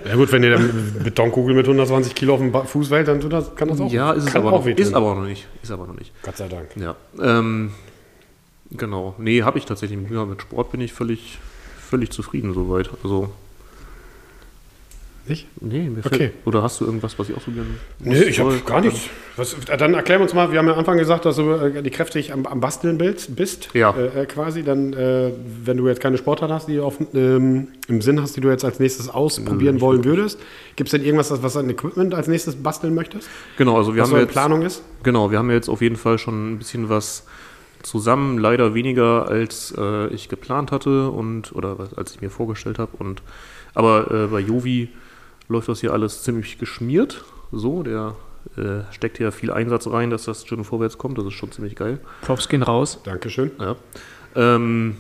S2: Ja gut, wenn ihr dann Betonkugel mit 120 Kilo auf dem Fuß wählt, dann tut das, kann das auch,
S4: ja, ist es aber,
S2: auch
S4: noch, ist aber noch nicht. Ist aber noch nicht.
S2: Gott sei Dank.
S4: Ja. Ähm, genau. Nee, habe ich tatsächlich. Ja, mit Sport bin ich völlig, völlig zufrieden soweit. Also,
S2: Nicht?
S4: nee, mir
S2: Okay.
S4: fällt, Oder hast du irgendwas, was ich ausprobieren muss?
S2: Nee, ich habe gar nichts. Was, dann erklär uns mal, wir haben ja am Anfang gesagt, dass du äh, die kräftig am, am Basteln bist,
S4: Ja.
S2: äh, äh, quasi. Dann, äh, wenn du jetzt keine Sportart hast, die du auf, ähm, im Sinn hast, die du jetzt als nächstes ausprobieren wollen würdest, gibt es denn irgendwas, was du an Equipment als nächstes basteln möchtest?
S4: Genau, also wir
S2: was
S4: haben
S2: so
S4: jetzt,
S2: Planung ist?
S4: Genau, wir haben jetzt auf jeden Fall schon ein bisschen was zusammen, leider weniger als äh, ich geplant hatte und oder als ich mir vorgestellt habe. Und aber äh, bei Jovi läuft das hier alles ziemlich geschmiert. So, der äh, steckt hier viel Einsatz rein, dass das Gym vorwärts kommt. Das ist schon ziemlich geil.
S3: Props gehen raus.
S2: Dankeschön.
S4: Ja. Ähm,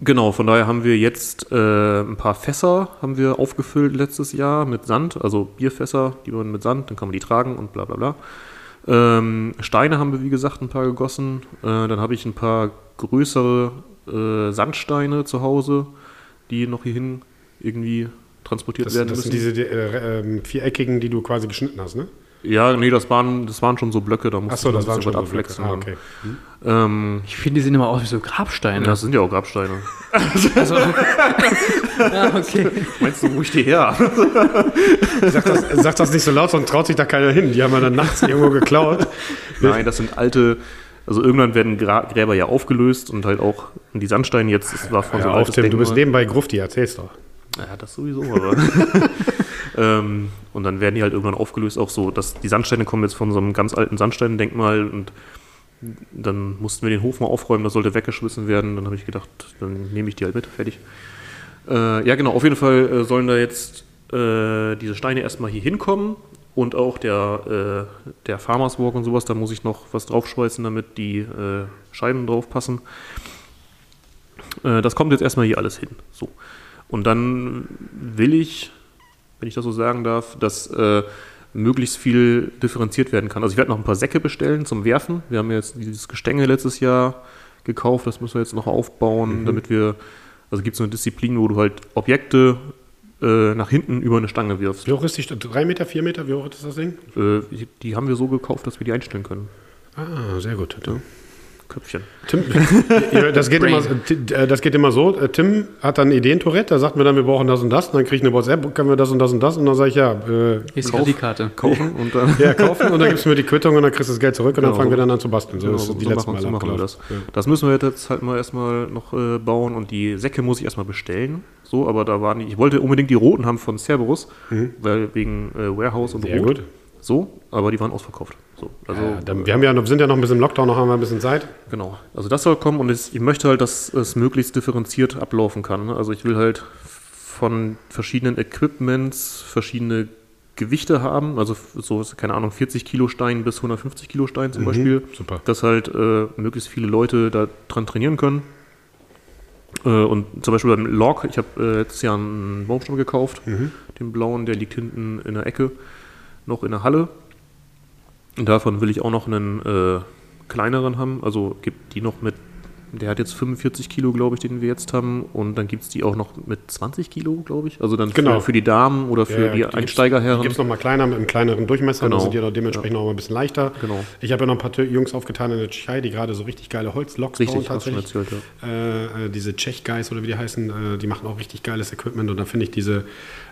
S4: genau, von daher haben wir jetzt äh, ein paar Fässer haben wir aufgefüllt letztes Jahr mit Sand, also Bierfässer, die man mit Sand, dann kann man die tragen und bla bla bla. Ähm, Steine haben wir, wie gesagt, ein paar gegossen. Äh, dann habe ich ein paar größere äh, Sandsteine zu Hause, die noch hierhin irgendwie transportiert
S2: Das,
S4: werden
S2: das
S4: müssen.
S2: sind diese die, äh, ähm, viereckigen, die du quasi geschnitten hast, ne?
S4: ja, nee, das waren, das waren schon so Blöcke, da musste
S2: Achso,
S4: man
S2: das waren
S4: ein
S2: schon so
S4: abflexen.
S2: Ah,
S4: dann.
S2: okay.
S4: ähm,
S3: Ich finde, die sehen immer aus wie so Grabsteine.
S4: das sind ja auch Grabsteine.
S3: Also, ja, okay.
S4: Meinst du, wo ich die her?
S2: Sag das, sag das nicht so laut, sonst traut sich da keiner hin. Die haben wir dann nachts irgendwo geklaut.
S4: Nein, das sind alte, also irgendwann werden Gra Gräber ja aufgelöst und halt auch die Sandsteine jetzt, es war von so
S2: Ja,
S4: ein
S2: auf, Tim, du bist nebenbei Grufti, erzähl's doch.
S4: Ja, das sowieso, aber. ähm, und dann werden die halt irgendwann aufgelöst, auch so, dass die Sandsteine kommen jetzt von so einem ganz alten Sandsteindenkmal und dann mussten wir den Hof mal aufräumen, das sollte weggeschmissen werden. Dann habe ich gedacht, dann nehme ich die halt mit, fertig. Äh, ja, genau, auf jeden Fall äh, sollen da jetzt äh, diese Steine erstmal hier hinkommen und auch der, äh, der Farmers Walk und sowas, da muss ich noch was draufschweißen, damit die äh, Scheiben drauf passen. Äh, das kommt jetzt erstmal hier alles hin. So. Und dann will ich, wenn ich das so sagen darf, dass äh, möglichst viel differenziert werden kann. Also ich werde noch ein paar Säcke bestellen zum Werfen. Wir haben jetzt dieses Gestänge letztes Jahr gekauft, das müssen wir jetzt noch aufbauen, damit wir, also gibt es eine Disziplin, wo du halt Objekte äh, nach hinten über eine Stange wirfst.
S2: Wie hoch ist die St- Drei Meter, vier Meter? Wie hoch ist das Ding?
S4: Äh, die, die haben wir so gekauft, dass wir die einstellen können.
S2: Ah, sehr gut.
S4: Köpfchen.
S2: Tim, ja, das, geht immer, äh, das geht immer so. äh, Tim hat dann Ideen-Tourette, da sagt mir dann, wir brauchen das und das. Und dann kriege ich eine WhatsApp, können wir das und das und das. Und dann sage ich, ja, äh,
S3: Hier ist die Karte.
S4: Kaufen und dann.
S2: ja, kaufen. Und dann gibst du mir die Quittung und dann kriegst du das Geld zurück. Und dann
S4: Genau,
S2: fangen wir
S4: so-
S2: dann an zu basteln. So
S4: Genau,
S2: ist
S4: so,
S2: die
S4: so
S2: letzten
S4: machen, so
S2: Mal
S4: machen wir das.
S2: abgelaufen.
S4: Das müssen wir jetzt halt mal erstmal noch äh, bauen und die Säcke muss ich erstmal bestellen. So, aber da waren die, ich wollte unbedingt die roten haben von Cerberus, weil wegen äh, Warehouse und
S2: Mhm. Sehr
S4: Rot.
S2: gut.
S4: So, aber die waren ausverkauft. So, also
S2: Ja, dann, wir haben ja noch, sind ja noch ein bisschen im Lockdown, noch haben wir ein bisschen Zeit.
S4: genau. Also das soll kommen und es, ich möchte halt, dass es möglichst differenziert ablaufen kann. ne? Also ich will halt von verschiedenen Equipments verschiedene Gewichte haben, also so, keine Ahnung, 40 Kilo Stein bis 150 Kilo Stein zum Beispiel.
S2: Mhm, super.
S4: Dass halt äh, möglichst viele Leute da dran trainieren können. Äh, und zum Beispiel beim Log, ich habe äh, letztes Jahr einen Baumstamm gekauft,
S2: Mhm.
S4: den blauen, der liegt hinten in der Ecke, noch in der Halle. Und davon will ich auch noch einen äh, kleineren haben, also gibt die noch mit, der hat jetzt 45 Kilo, glaube ich, den wir jetzt haben. Und dann gibt es die auch noch mit 20 Kilo, glaube ich. Also dann
S2: Genau.
S4: für, für die Damen oder für die, Einsteigerherren.
S2: Gibt es nochmal kleiner mit einem kleineren Durchmesser,
S4: Genau.
S2: dann sind die auch dementsprechend auch mal ein bisschen leichter.
S4: Genau.
S2: Ich habe ja noch ein paar Jungs aufgetan in der Tschechei, die gerade so richtig geile Holzloks bauen
S4: Richtig, schon
S2: tatsächlich.
S4: erzählt, ja.
S2: Äh, äh, diese Tschech-Guys oder wie die heißen, äh, die machen auch richtig geiles Equipment und da finde ich diese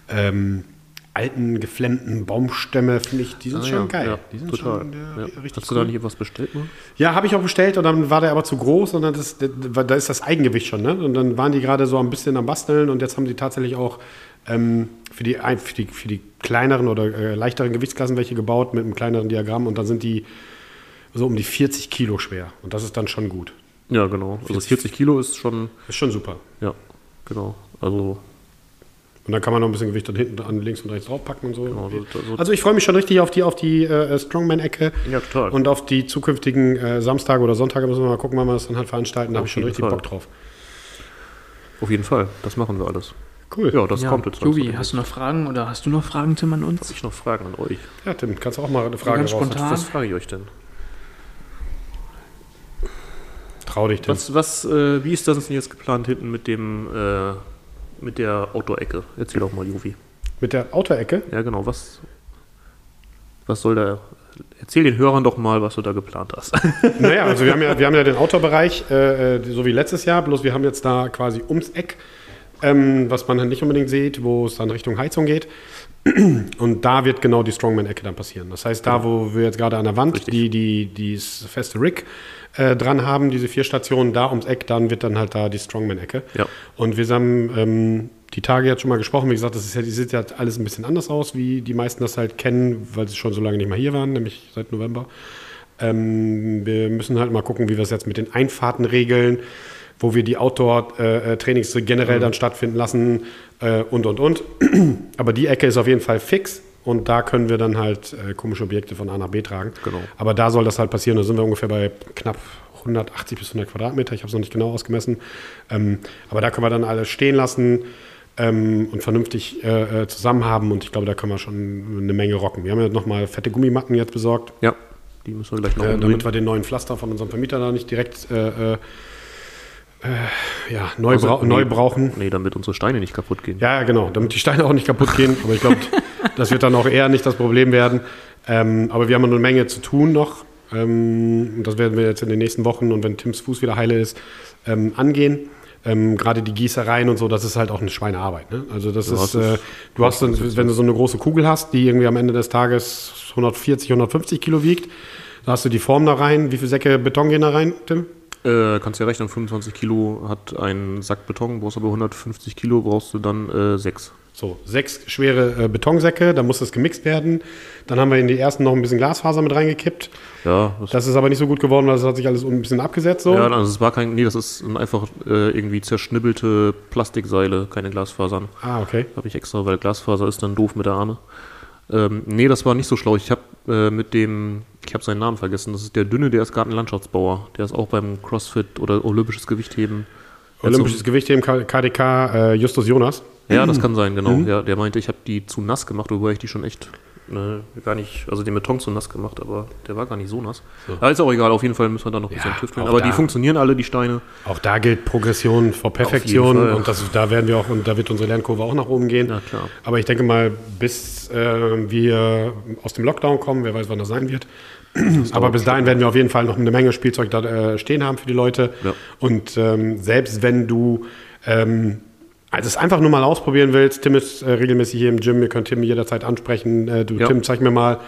S2: ähm, alten, geflemmten Baumstämme, finde ich, die sind
S4: Ah,
S2: schon
S4: ja,
S2: geil.
S4: Ja,
S2: die sind
S4: total.
S2: schon äh,
S4: ja.
S2: richtig
S4: Hast du
S2: cool.
S4: da nicht was bestellt, ne?
S2: Ja, habe ich auch bestellt und dann war der aber zu groß und dann das, da ist das Eigengewicht schon. Ne? Und dann waren die gerade so ein bisschen am Basteln und jetzt haben die tatsächlich auch ähm, für, die, für, die, für die kleineren oder äh, leichteren Gewichtsklassen welche gebaut mit einem kleineren Diagramm und dann sind die so um die 40 Kilo schwer. Und das ist dann schon gut.
S4: Ja, genau. Also 40 Kilo ist schon,
S2: Ist schon super.
S4: ja, genau. Also,
S2: Und dann kann man noch ein bisschen Gewicht dann hinten an links und rechts draufpacken und so.
S4: Genau, so- so-
S2: also ich freue mich schon richtig auf die, auf die äh, Strongman-Ecke.
S4: Ja, total.
S2: Und auf die zukünftigen äh, Samstage oder Sonntage müssen wir mal gucken, wann wir das dann halt veranstalten. Da habe ich schon richtig
S4: Fall.
S2: Bock drauf.
S4: auf jeden Fall, das machen wir alles.
S2: Cool.
S4: Ja, das
S3: Ja,
S4: kommt jetzt.
S3: Jubi, hast du noch Fragen oder hast du noch Fragen, Tim, an uns?
S4: Habe ich noch Fragen an euch?
S2: Ja, Tim, kannst du auch mal eine Frage
S3: ganz
S2: raus.
S3: spontan.
S4: Was frage ich euch denn?
S2: Trau dich, Tim.
S4: Was, was, äh, wie ist das denn jetzt geplant hinten mit dem, äh, mit der Outdoor-Ecke? Erzähl doch mal, Juvi.
S2: Mit der Autoecke?
S4: Ja, genau, was, was soll da, erzähl den Hörern doch mal, was du da geplant hast.
S2: Naja, also wir haben ja, wir haben ja den Outdoor-Bereich, äh, äh, so wie letztes Jahr, bloß wir haben jetzt da quasi ums Eck, ähm, was man dann nicht unbedingt sieht, wo es dann Richtung Heizung geht. Und da wird genau die Strongman-Ecke dann passieren. Das heißt, da, wo wir jetzt gerade an der Wand
S4: Richtig.
S2: die, die, feste Rig äh, dran haben, diese vier Stationen, da ums Eck, dann wird dann halt da die Strongman-Ecke.
S4: Ja.
S2: Und wir haben ähm, die Tage jetzt schon mal gesprochen. Wie gesagt, das ist ja, die sieht ja alles ein bisschen anders aus, wie die meisten das halt kennen, weil sie schon so lange nicht mehr hier waren, nämlich seit November. Ähm, wir müssen halt mal gucken, wie wir es jetzt mit den Einfahrten regeln, wo wir die Outdoor-Trainings generell dann stattfinden lassen äh, und, und, und. Aber die Ecke ist auf jeden Fall fix und da können wir dann halt äh, komische Objekte von A nach B tragen.
S4: Genau.
S2: Aber da soll das halt passieren. Da sind wir ungefähr bei knapp 180 bis 100 Quadratmeter. Ich habe es noch nicht genau ausgemessen. Ähm, aber da können wir dann alles stehen lassen ähm, und vernünftig äh, äh, zusammen haben. Und ich glaube, da können wir schon eine Menge rocken. Wir haben ja nochmal fette Gummimatten jetzt besorgt.
S4: ja, die müssen wir gleich noch
S2: Äh, damit wir den neuen Pflaster von unserem Vermieter da nicht direkt äh, äh, ja, neu,
S4: Also,
S2: brau
S4: nee.
S2: neu brauchen.
S4: Nee, damit unsere Steine nicht kaputt gehen.
S2: Ja, genau, damit die Steine auch nicht kaputt gehen. Aber ich glaube, das wird dann auch eher nicht das Problem werden. Ähm, aber wir haben noch eine Menge zu tun noch. Ähm, und das werden wir jetzt in den nächsten Wochen und wenn Tims Fuß wieder heile ist, ähm, angehen. Ähm, Gerade die Gießereien und so, das ist halt auch eine Schweinearbeit. Ne? Also das
S4: Ja,
S2: ist- äh, du hast, dann, wenn du so eine große Kugel hast, die irgendwie am Ende des Tages 140, 150 Kilo wiegt, da hast du die Form da rein. Wie viele Säcke Beton gehen da rein, Tim?
S4: Äh, kannst ja rechnen, 25 Kilo hat ein Sack Beton, brauchst aber 150 Kilo, brauchst du dann äh, sechs.
S2: So, sechs schwere äh, Betonsäcke, da muss das gemixt werden. Dann haben wir in die ersten noch ein bisschen Glasfaser mit reingekippt.
S4: Ja, das,
S2: Das ist aber nicht so gut geworden, weil das hat sich alles ein bisschen abgesetzt. So.
S4: ja also es war kein, nee, das ist einfach äh, irgendwie zerschnibbelte Plastikseile, keine Glasfasern.
S2: Ah, okay.
S4: Habe ich extra, weil Glasfaser ist dann doof mit der Arme. Ähm, nee, das war nicht so schlau. Ich habe äh, mit dem, ich habe seinen Namen vergessen, das ist der Dünne, der ist Gartenlandschaftsbauer. Der ist auch beim CrossFit oder Olympisches Gewichtheben.
S2: Olympisches Gewichtheben, KDK, äh, Justus Jonas.
S4: Ja, das kann sein, genau.
S2: Mhm.
S4: Ja, der meinte, ich habe die zu nass gemacht, wobei ich die schon echt ne, gar nicht, also den Beton zu nass gemacht, aber der war gar nicht so nass. Aber ist auch egal, auf jeden Fall müssen wir da noch ein bisschen
S2: Ja,
S4: tüfteln.
S2: auch
S4: Aber
S2: da.
S4: die funktionieren alle, die Steine.
S2: Auch da gilt Progression vor Perfektion.
S4: Fall.
S2: Und das, da werden wir auch, und da wird unsere Lernkurve auch nach oben gehen.
S4: Ja, klar.
S2: Aber ich denke mal, bis äh, wir aus dem Lockdown kommen, wer weiß, wann das sein wird. Aber bis dahin werden wir auf jeden Fall noch eine Menge Spielzeug da äh, stehen haben für die Leute.
S4: Ja.
S2: Und ähm, selbst wenn du ähm, also es einfach nur mal ausprobieren willst, Tim ist äh, regelmäßig hier im Gym, ihr könnt Tim jederzeit ansprechen. Äh, du,
S4: Ja.
S2: Tim, zeig mir mal,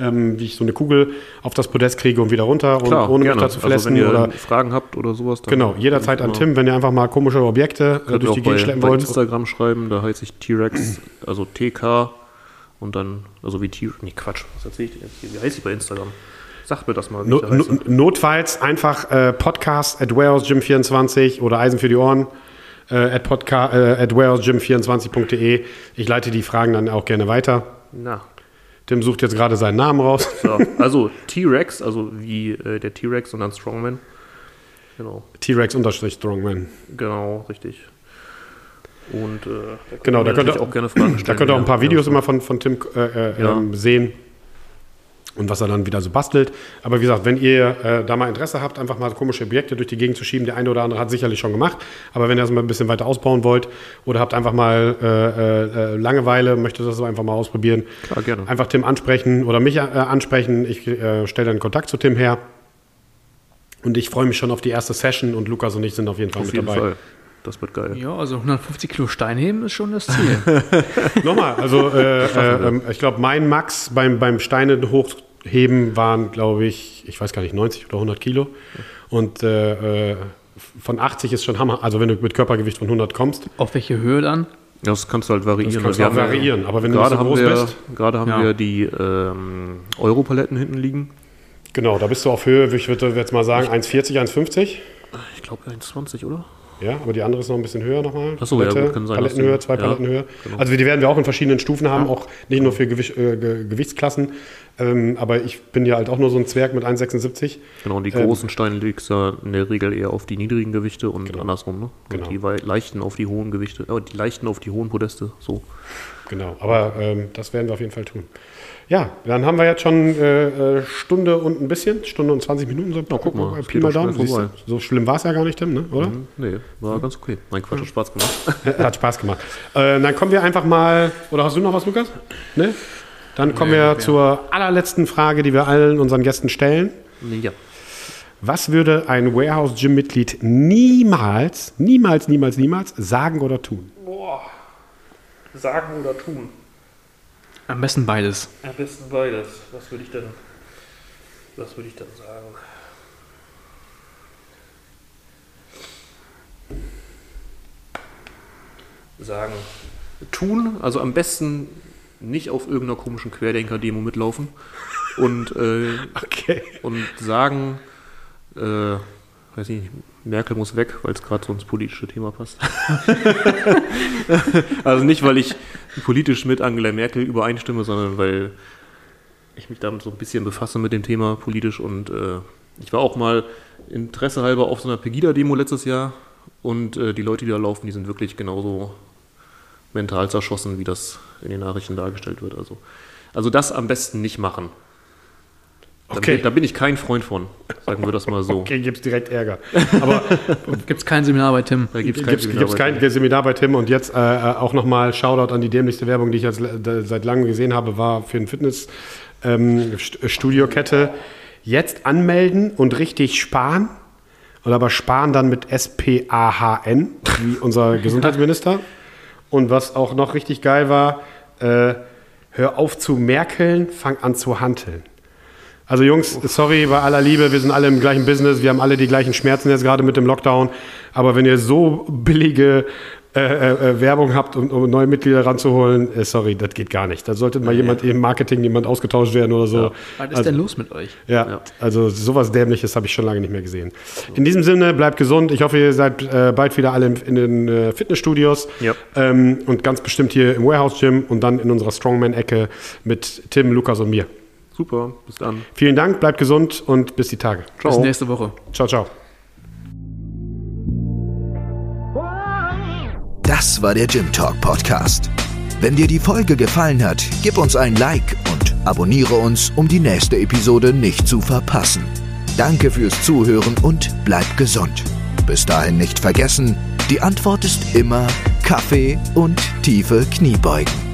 S2: ähm, wie ich so eine Kugel auf das Podest kriege und wieder runter,
S4: Klar,
S2: und, ohne
S4: gerne.
S2: mich da zu
S4: also
S2: verletzen.
S4: wenn ihr
S2: oder,
S4: Fragen habt oder sowas, dann
S2: genau, jederzeit an Tim, wenn ihr einfach mal komische Objekte äh, durch die Gegend schleppen wollt.
S4: Instagram schreiben, da heiße ich T-Rex, also TK und dann, also wie T, nee Quatsch, was erzähl ich denn jetzt hier? Wie heißt ich bei Instagram? Sag mir das mal,
S2: No, notfalls einfach äh, Podcast at warehousegym24 oder Eisen für die Ohren äh, at, podca äh, at warehousegym24.de. Ich leite die Fragen dann auch gerne weiter.
S4: Na,
S2: Tim sucht jetzt gerade seinen Namen raus.
S4: so. Also T-Rex, also wie äh, der T-Rex und dann Strongman. Genau,
S2: T-Rex unterstrich Strongman.
S4: genau, richtig. Und äh, da
S2: Genau, da
S4: könnt ihr auch gerne Fragen stellen.
S2: Da könnt ihr auch ein paar
S4: Ja,
S2: Videos
S4: ja.
S2: immer von, von Tim äh, äh,
S4: Ja.
S2: ähm, sehen und was er dann wieder so bastelt. Aber wie gesagt, wenn ihr äh, da mal Interesse habt, einfach mal komische Objekte durch die Gegend zu schieben, der eine oder andere hat sicherlich schon gemacht. Aber wenn ihr das mal ein bisschen weiter ausbauen wollt oder habt einfach mal äh, äh, Langeweile, möchtet das einfach mal ausprobieren,
S4: Klar, gerne.
S2: einfach Tim ansprechen oder mich äh, ansprechen. Ich äh, stelle dann Kontakt zu Tim her. Und ich freue mich schon auf die erste Session und Lukas und ich sind auf jeden Fall
S4: Auf
S2: mit
S4: jeden
S2: dabei.
S4: Fall. Das wird geil.
S3: Ja, also 150 Kilo Stein heben ist schon das Ziel.
S2: Nochmal, also äh, äh, ähm, ich glaube, mein Max beim, beim Steine hochheben waren, glaube ich, ich weiß gar nicht, 90 oder 100 Kilo. Und äh, äh, von 80 ist schon Hammer. Also wenn du mit Körpergewicht von 100 kommst,
S3: Auf welche Höhe dann?
S4: Ja, das kannst du halt variieren.
S2: das kannst du auch
S4: haben ja-
S2: variieren. Aber wenn du so
S4: haben
S2: groß
S4: wir,
S2: bist,
S4: gerade haben
S3: Ja.
S4: wir die ähm, Europaletten hinten liegen.
S2: Genau, da bist du auf Höhe, ich würde jetzt mal sagen, 1,40, 1,50.
S4: Ich glaube 1,20, oder?
S2: Ja, aber die andere ist noch ein bisschen höher nochmal.
S4: Ach so, ja, gut, kann sein,
S2: Palettenhöhe, zwei
S4: ja,
S2: Palettenhöhe.
S4: genau.
S2: Also die werden wir auch in verschiedenen Stufen haben, auch nicht nur für Gewicht, äh, Ge- Gewichtsklassen. Ähm, aber ich bin ja halt auch nur so ein Zwerg mit 1,76.
S4: Genau, und die
S2: Ähm,
S4: großen Steine legst du in der Regel eher auf die niedrigen Gewichte und andersrum, ne? Und
S2: Genau.
S4: die leichten auf die hohen Gewichte, äh, die leichten auf die hohen Podeste, so.
S2: Genau, aber ähm, das werden wir auf jeden Fall tun. Ja, dann haben wir jetzt schon äh, äh, Stunde und ein bisschen, Stunde und 20 Minuten. So,
S4: guck mal,
S2: Pi mal Daumen.
S4: vorbei.
S2: So schlimm war es ja gar nicht, Tim, ne? oder?
S4: Hm, Nee, war ganz okay. Mein Quatsch hat Spaß gemacht.
S2: Hat Spaß gemacht. Äh, dann kommen wir einfach mal. Oder hast du noch was, Lukas? Ne? Dann kommen wir zur allerletzten Frage, die wir allen unseren Gästen stellen.
S4: nee, ja.
S2: Was würde ein Warehouse Gym Mitglied niemals, niemals, niemals, niemals sagen oder tun?
S4: Sagen oder tun?
S3: Am besten beides.
S4: Am besten beides. Was würde ich denn, was würde ich dann sagen? Sagen. Tun, also am besten nicht auf irgendeiner komischen Querdenker-Demo mitlaufen und, äh,
S2: Okay.
S4: und sagen, äh, weiß nicht, Merkel muss weg, weil es gerade so ins politische Thema passt. also nicht, weil ich politisch mit Angela Merkel übereinstimme, sondern weil ich mich damit so ein bisschen befasse mit dem Thema politisch und äh, ich war auch mal interessehalber auf so einer Pegida-Demo letztes Jahr und äh, die Leute, die da laufen, die sind wirklich genauso mental zerschossen, wie das in den Nachrichten dargestellt wird. Also, also das am besten nicht machen.
S2: Okay.
S4: da bin ich kein Freund von, sagen wir das mal so.
S2: Okay, gibt's direkt Ärger. Aber
S3: Gibt es kein Seminar bei Tim?
S4: Da gibt es kein
S2: gibt's,
S4: Seminar
S2: gibt's
S4: bei
S2: kein
S4: dir.
S2: Seminar bei Tim und jetzt äh, äh, auch nochmal Shoutout an die dämlichste Werbung, die ich jetzt le- seit langem gesehen habe, war für ein Fitnessstudio-Kette. Ähm, Studiokette. jetzt anmelden und richtig sparen. Oder aber sparen dann mit S-P-A-H-N, wie unser Gesundheitsminister. Und was auch noch richtig geil war, äh, hör auf zu merkeln, fang an zu hanteln. Also Jungs, sorry bei aller Liebe, wir sind alle im gleichen Business, wir haben alle die gleichen Schmerzen jetzt gerade mit dem Lockdown. Aber wenn ihr so billige äh, äh, äh, Werbung habt, um, um neue Mitglieder ranzuholen, äh, sorry, das geht gar nicht. Da sollte mal jemand im Marketing jemand ausgetauscht werden oder so.
S3: Was ist
S2: Also-
S3: denn los mit euch?
S2: ja,
S4: Ja.
S2: also sowas Dämliches habe ich schon lange nicht mehr gesehen. In diesem Sinne, bleibt gesund. Ich hoffe, ihr seid äh, bald wieder alle in, in den äh, Fitnessstudios
S4: Ja.
S2: ähm, und ganz bestimmt hier im Warehouse Gym und dann in unserer Strongman-Ecke mit Tim, Lukas und mir.
S4: Super, bis dann.
S2: Vielen Dank, bleibt gesund und bis die Tage.
S3: Bis nächste Woche.
S2: Ciao, ciao.
S1: Das war der Gym Talk Podcast. Wenn dir die Folge gefallen hat, gib uns ein Like und abonniere uns, um die nächste Episode nicht zu verpassen. Danke fürs Zuhören und bleib gesund. Bis dahin nicht vergessen, die Antwort ist immer Kaffee und tiefe Kniebeugen.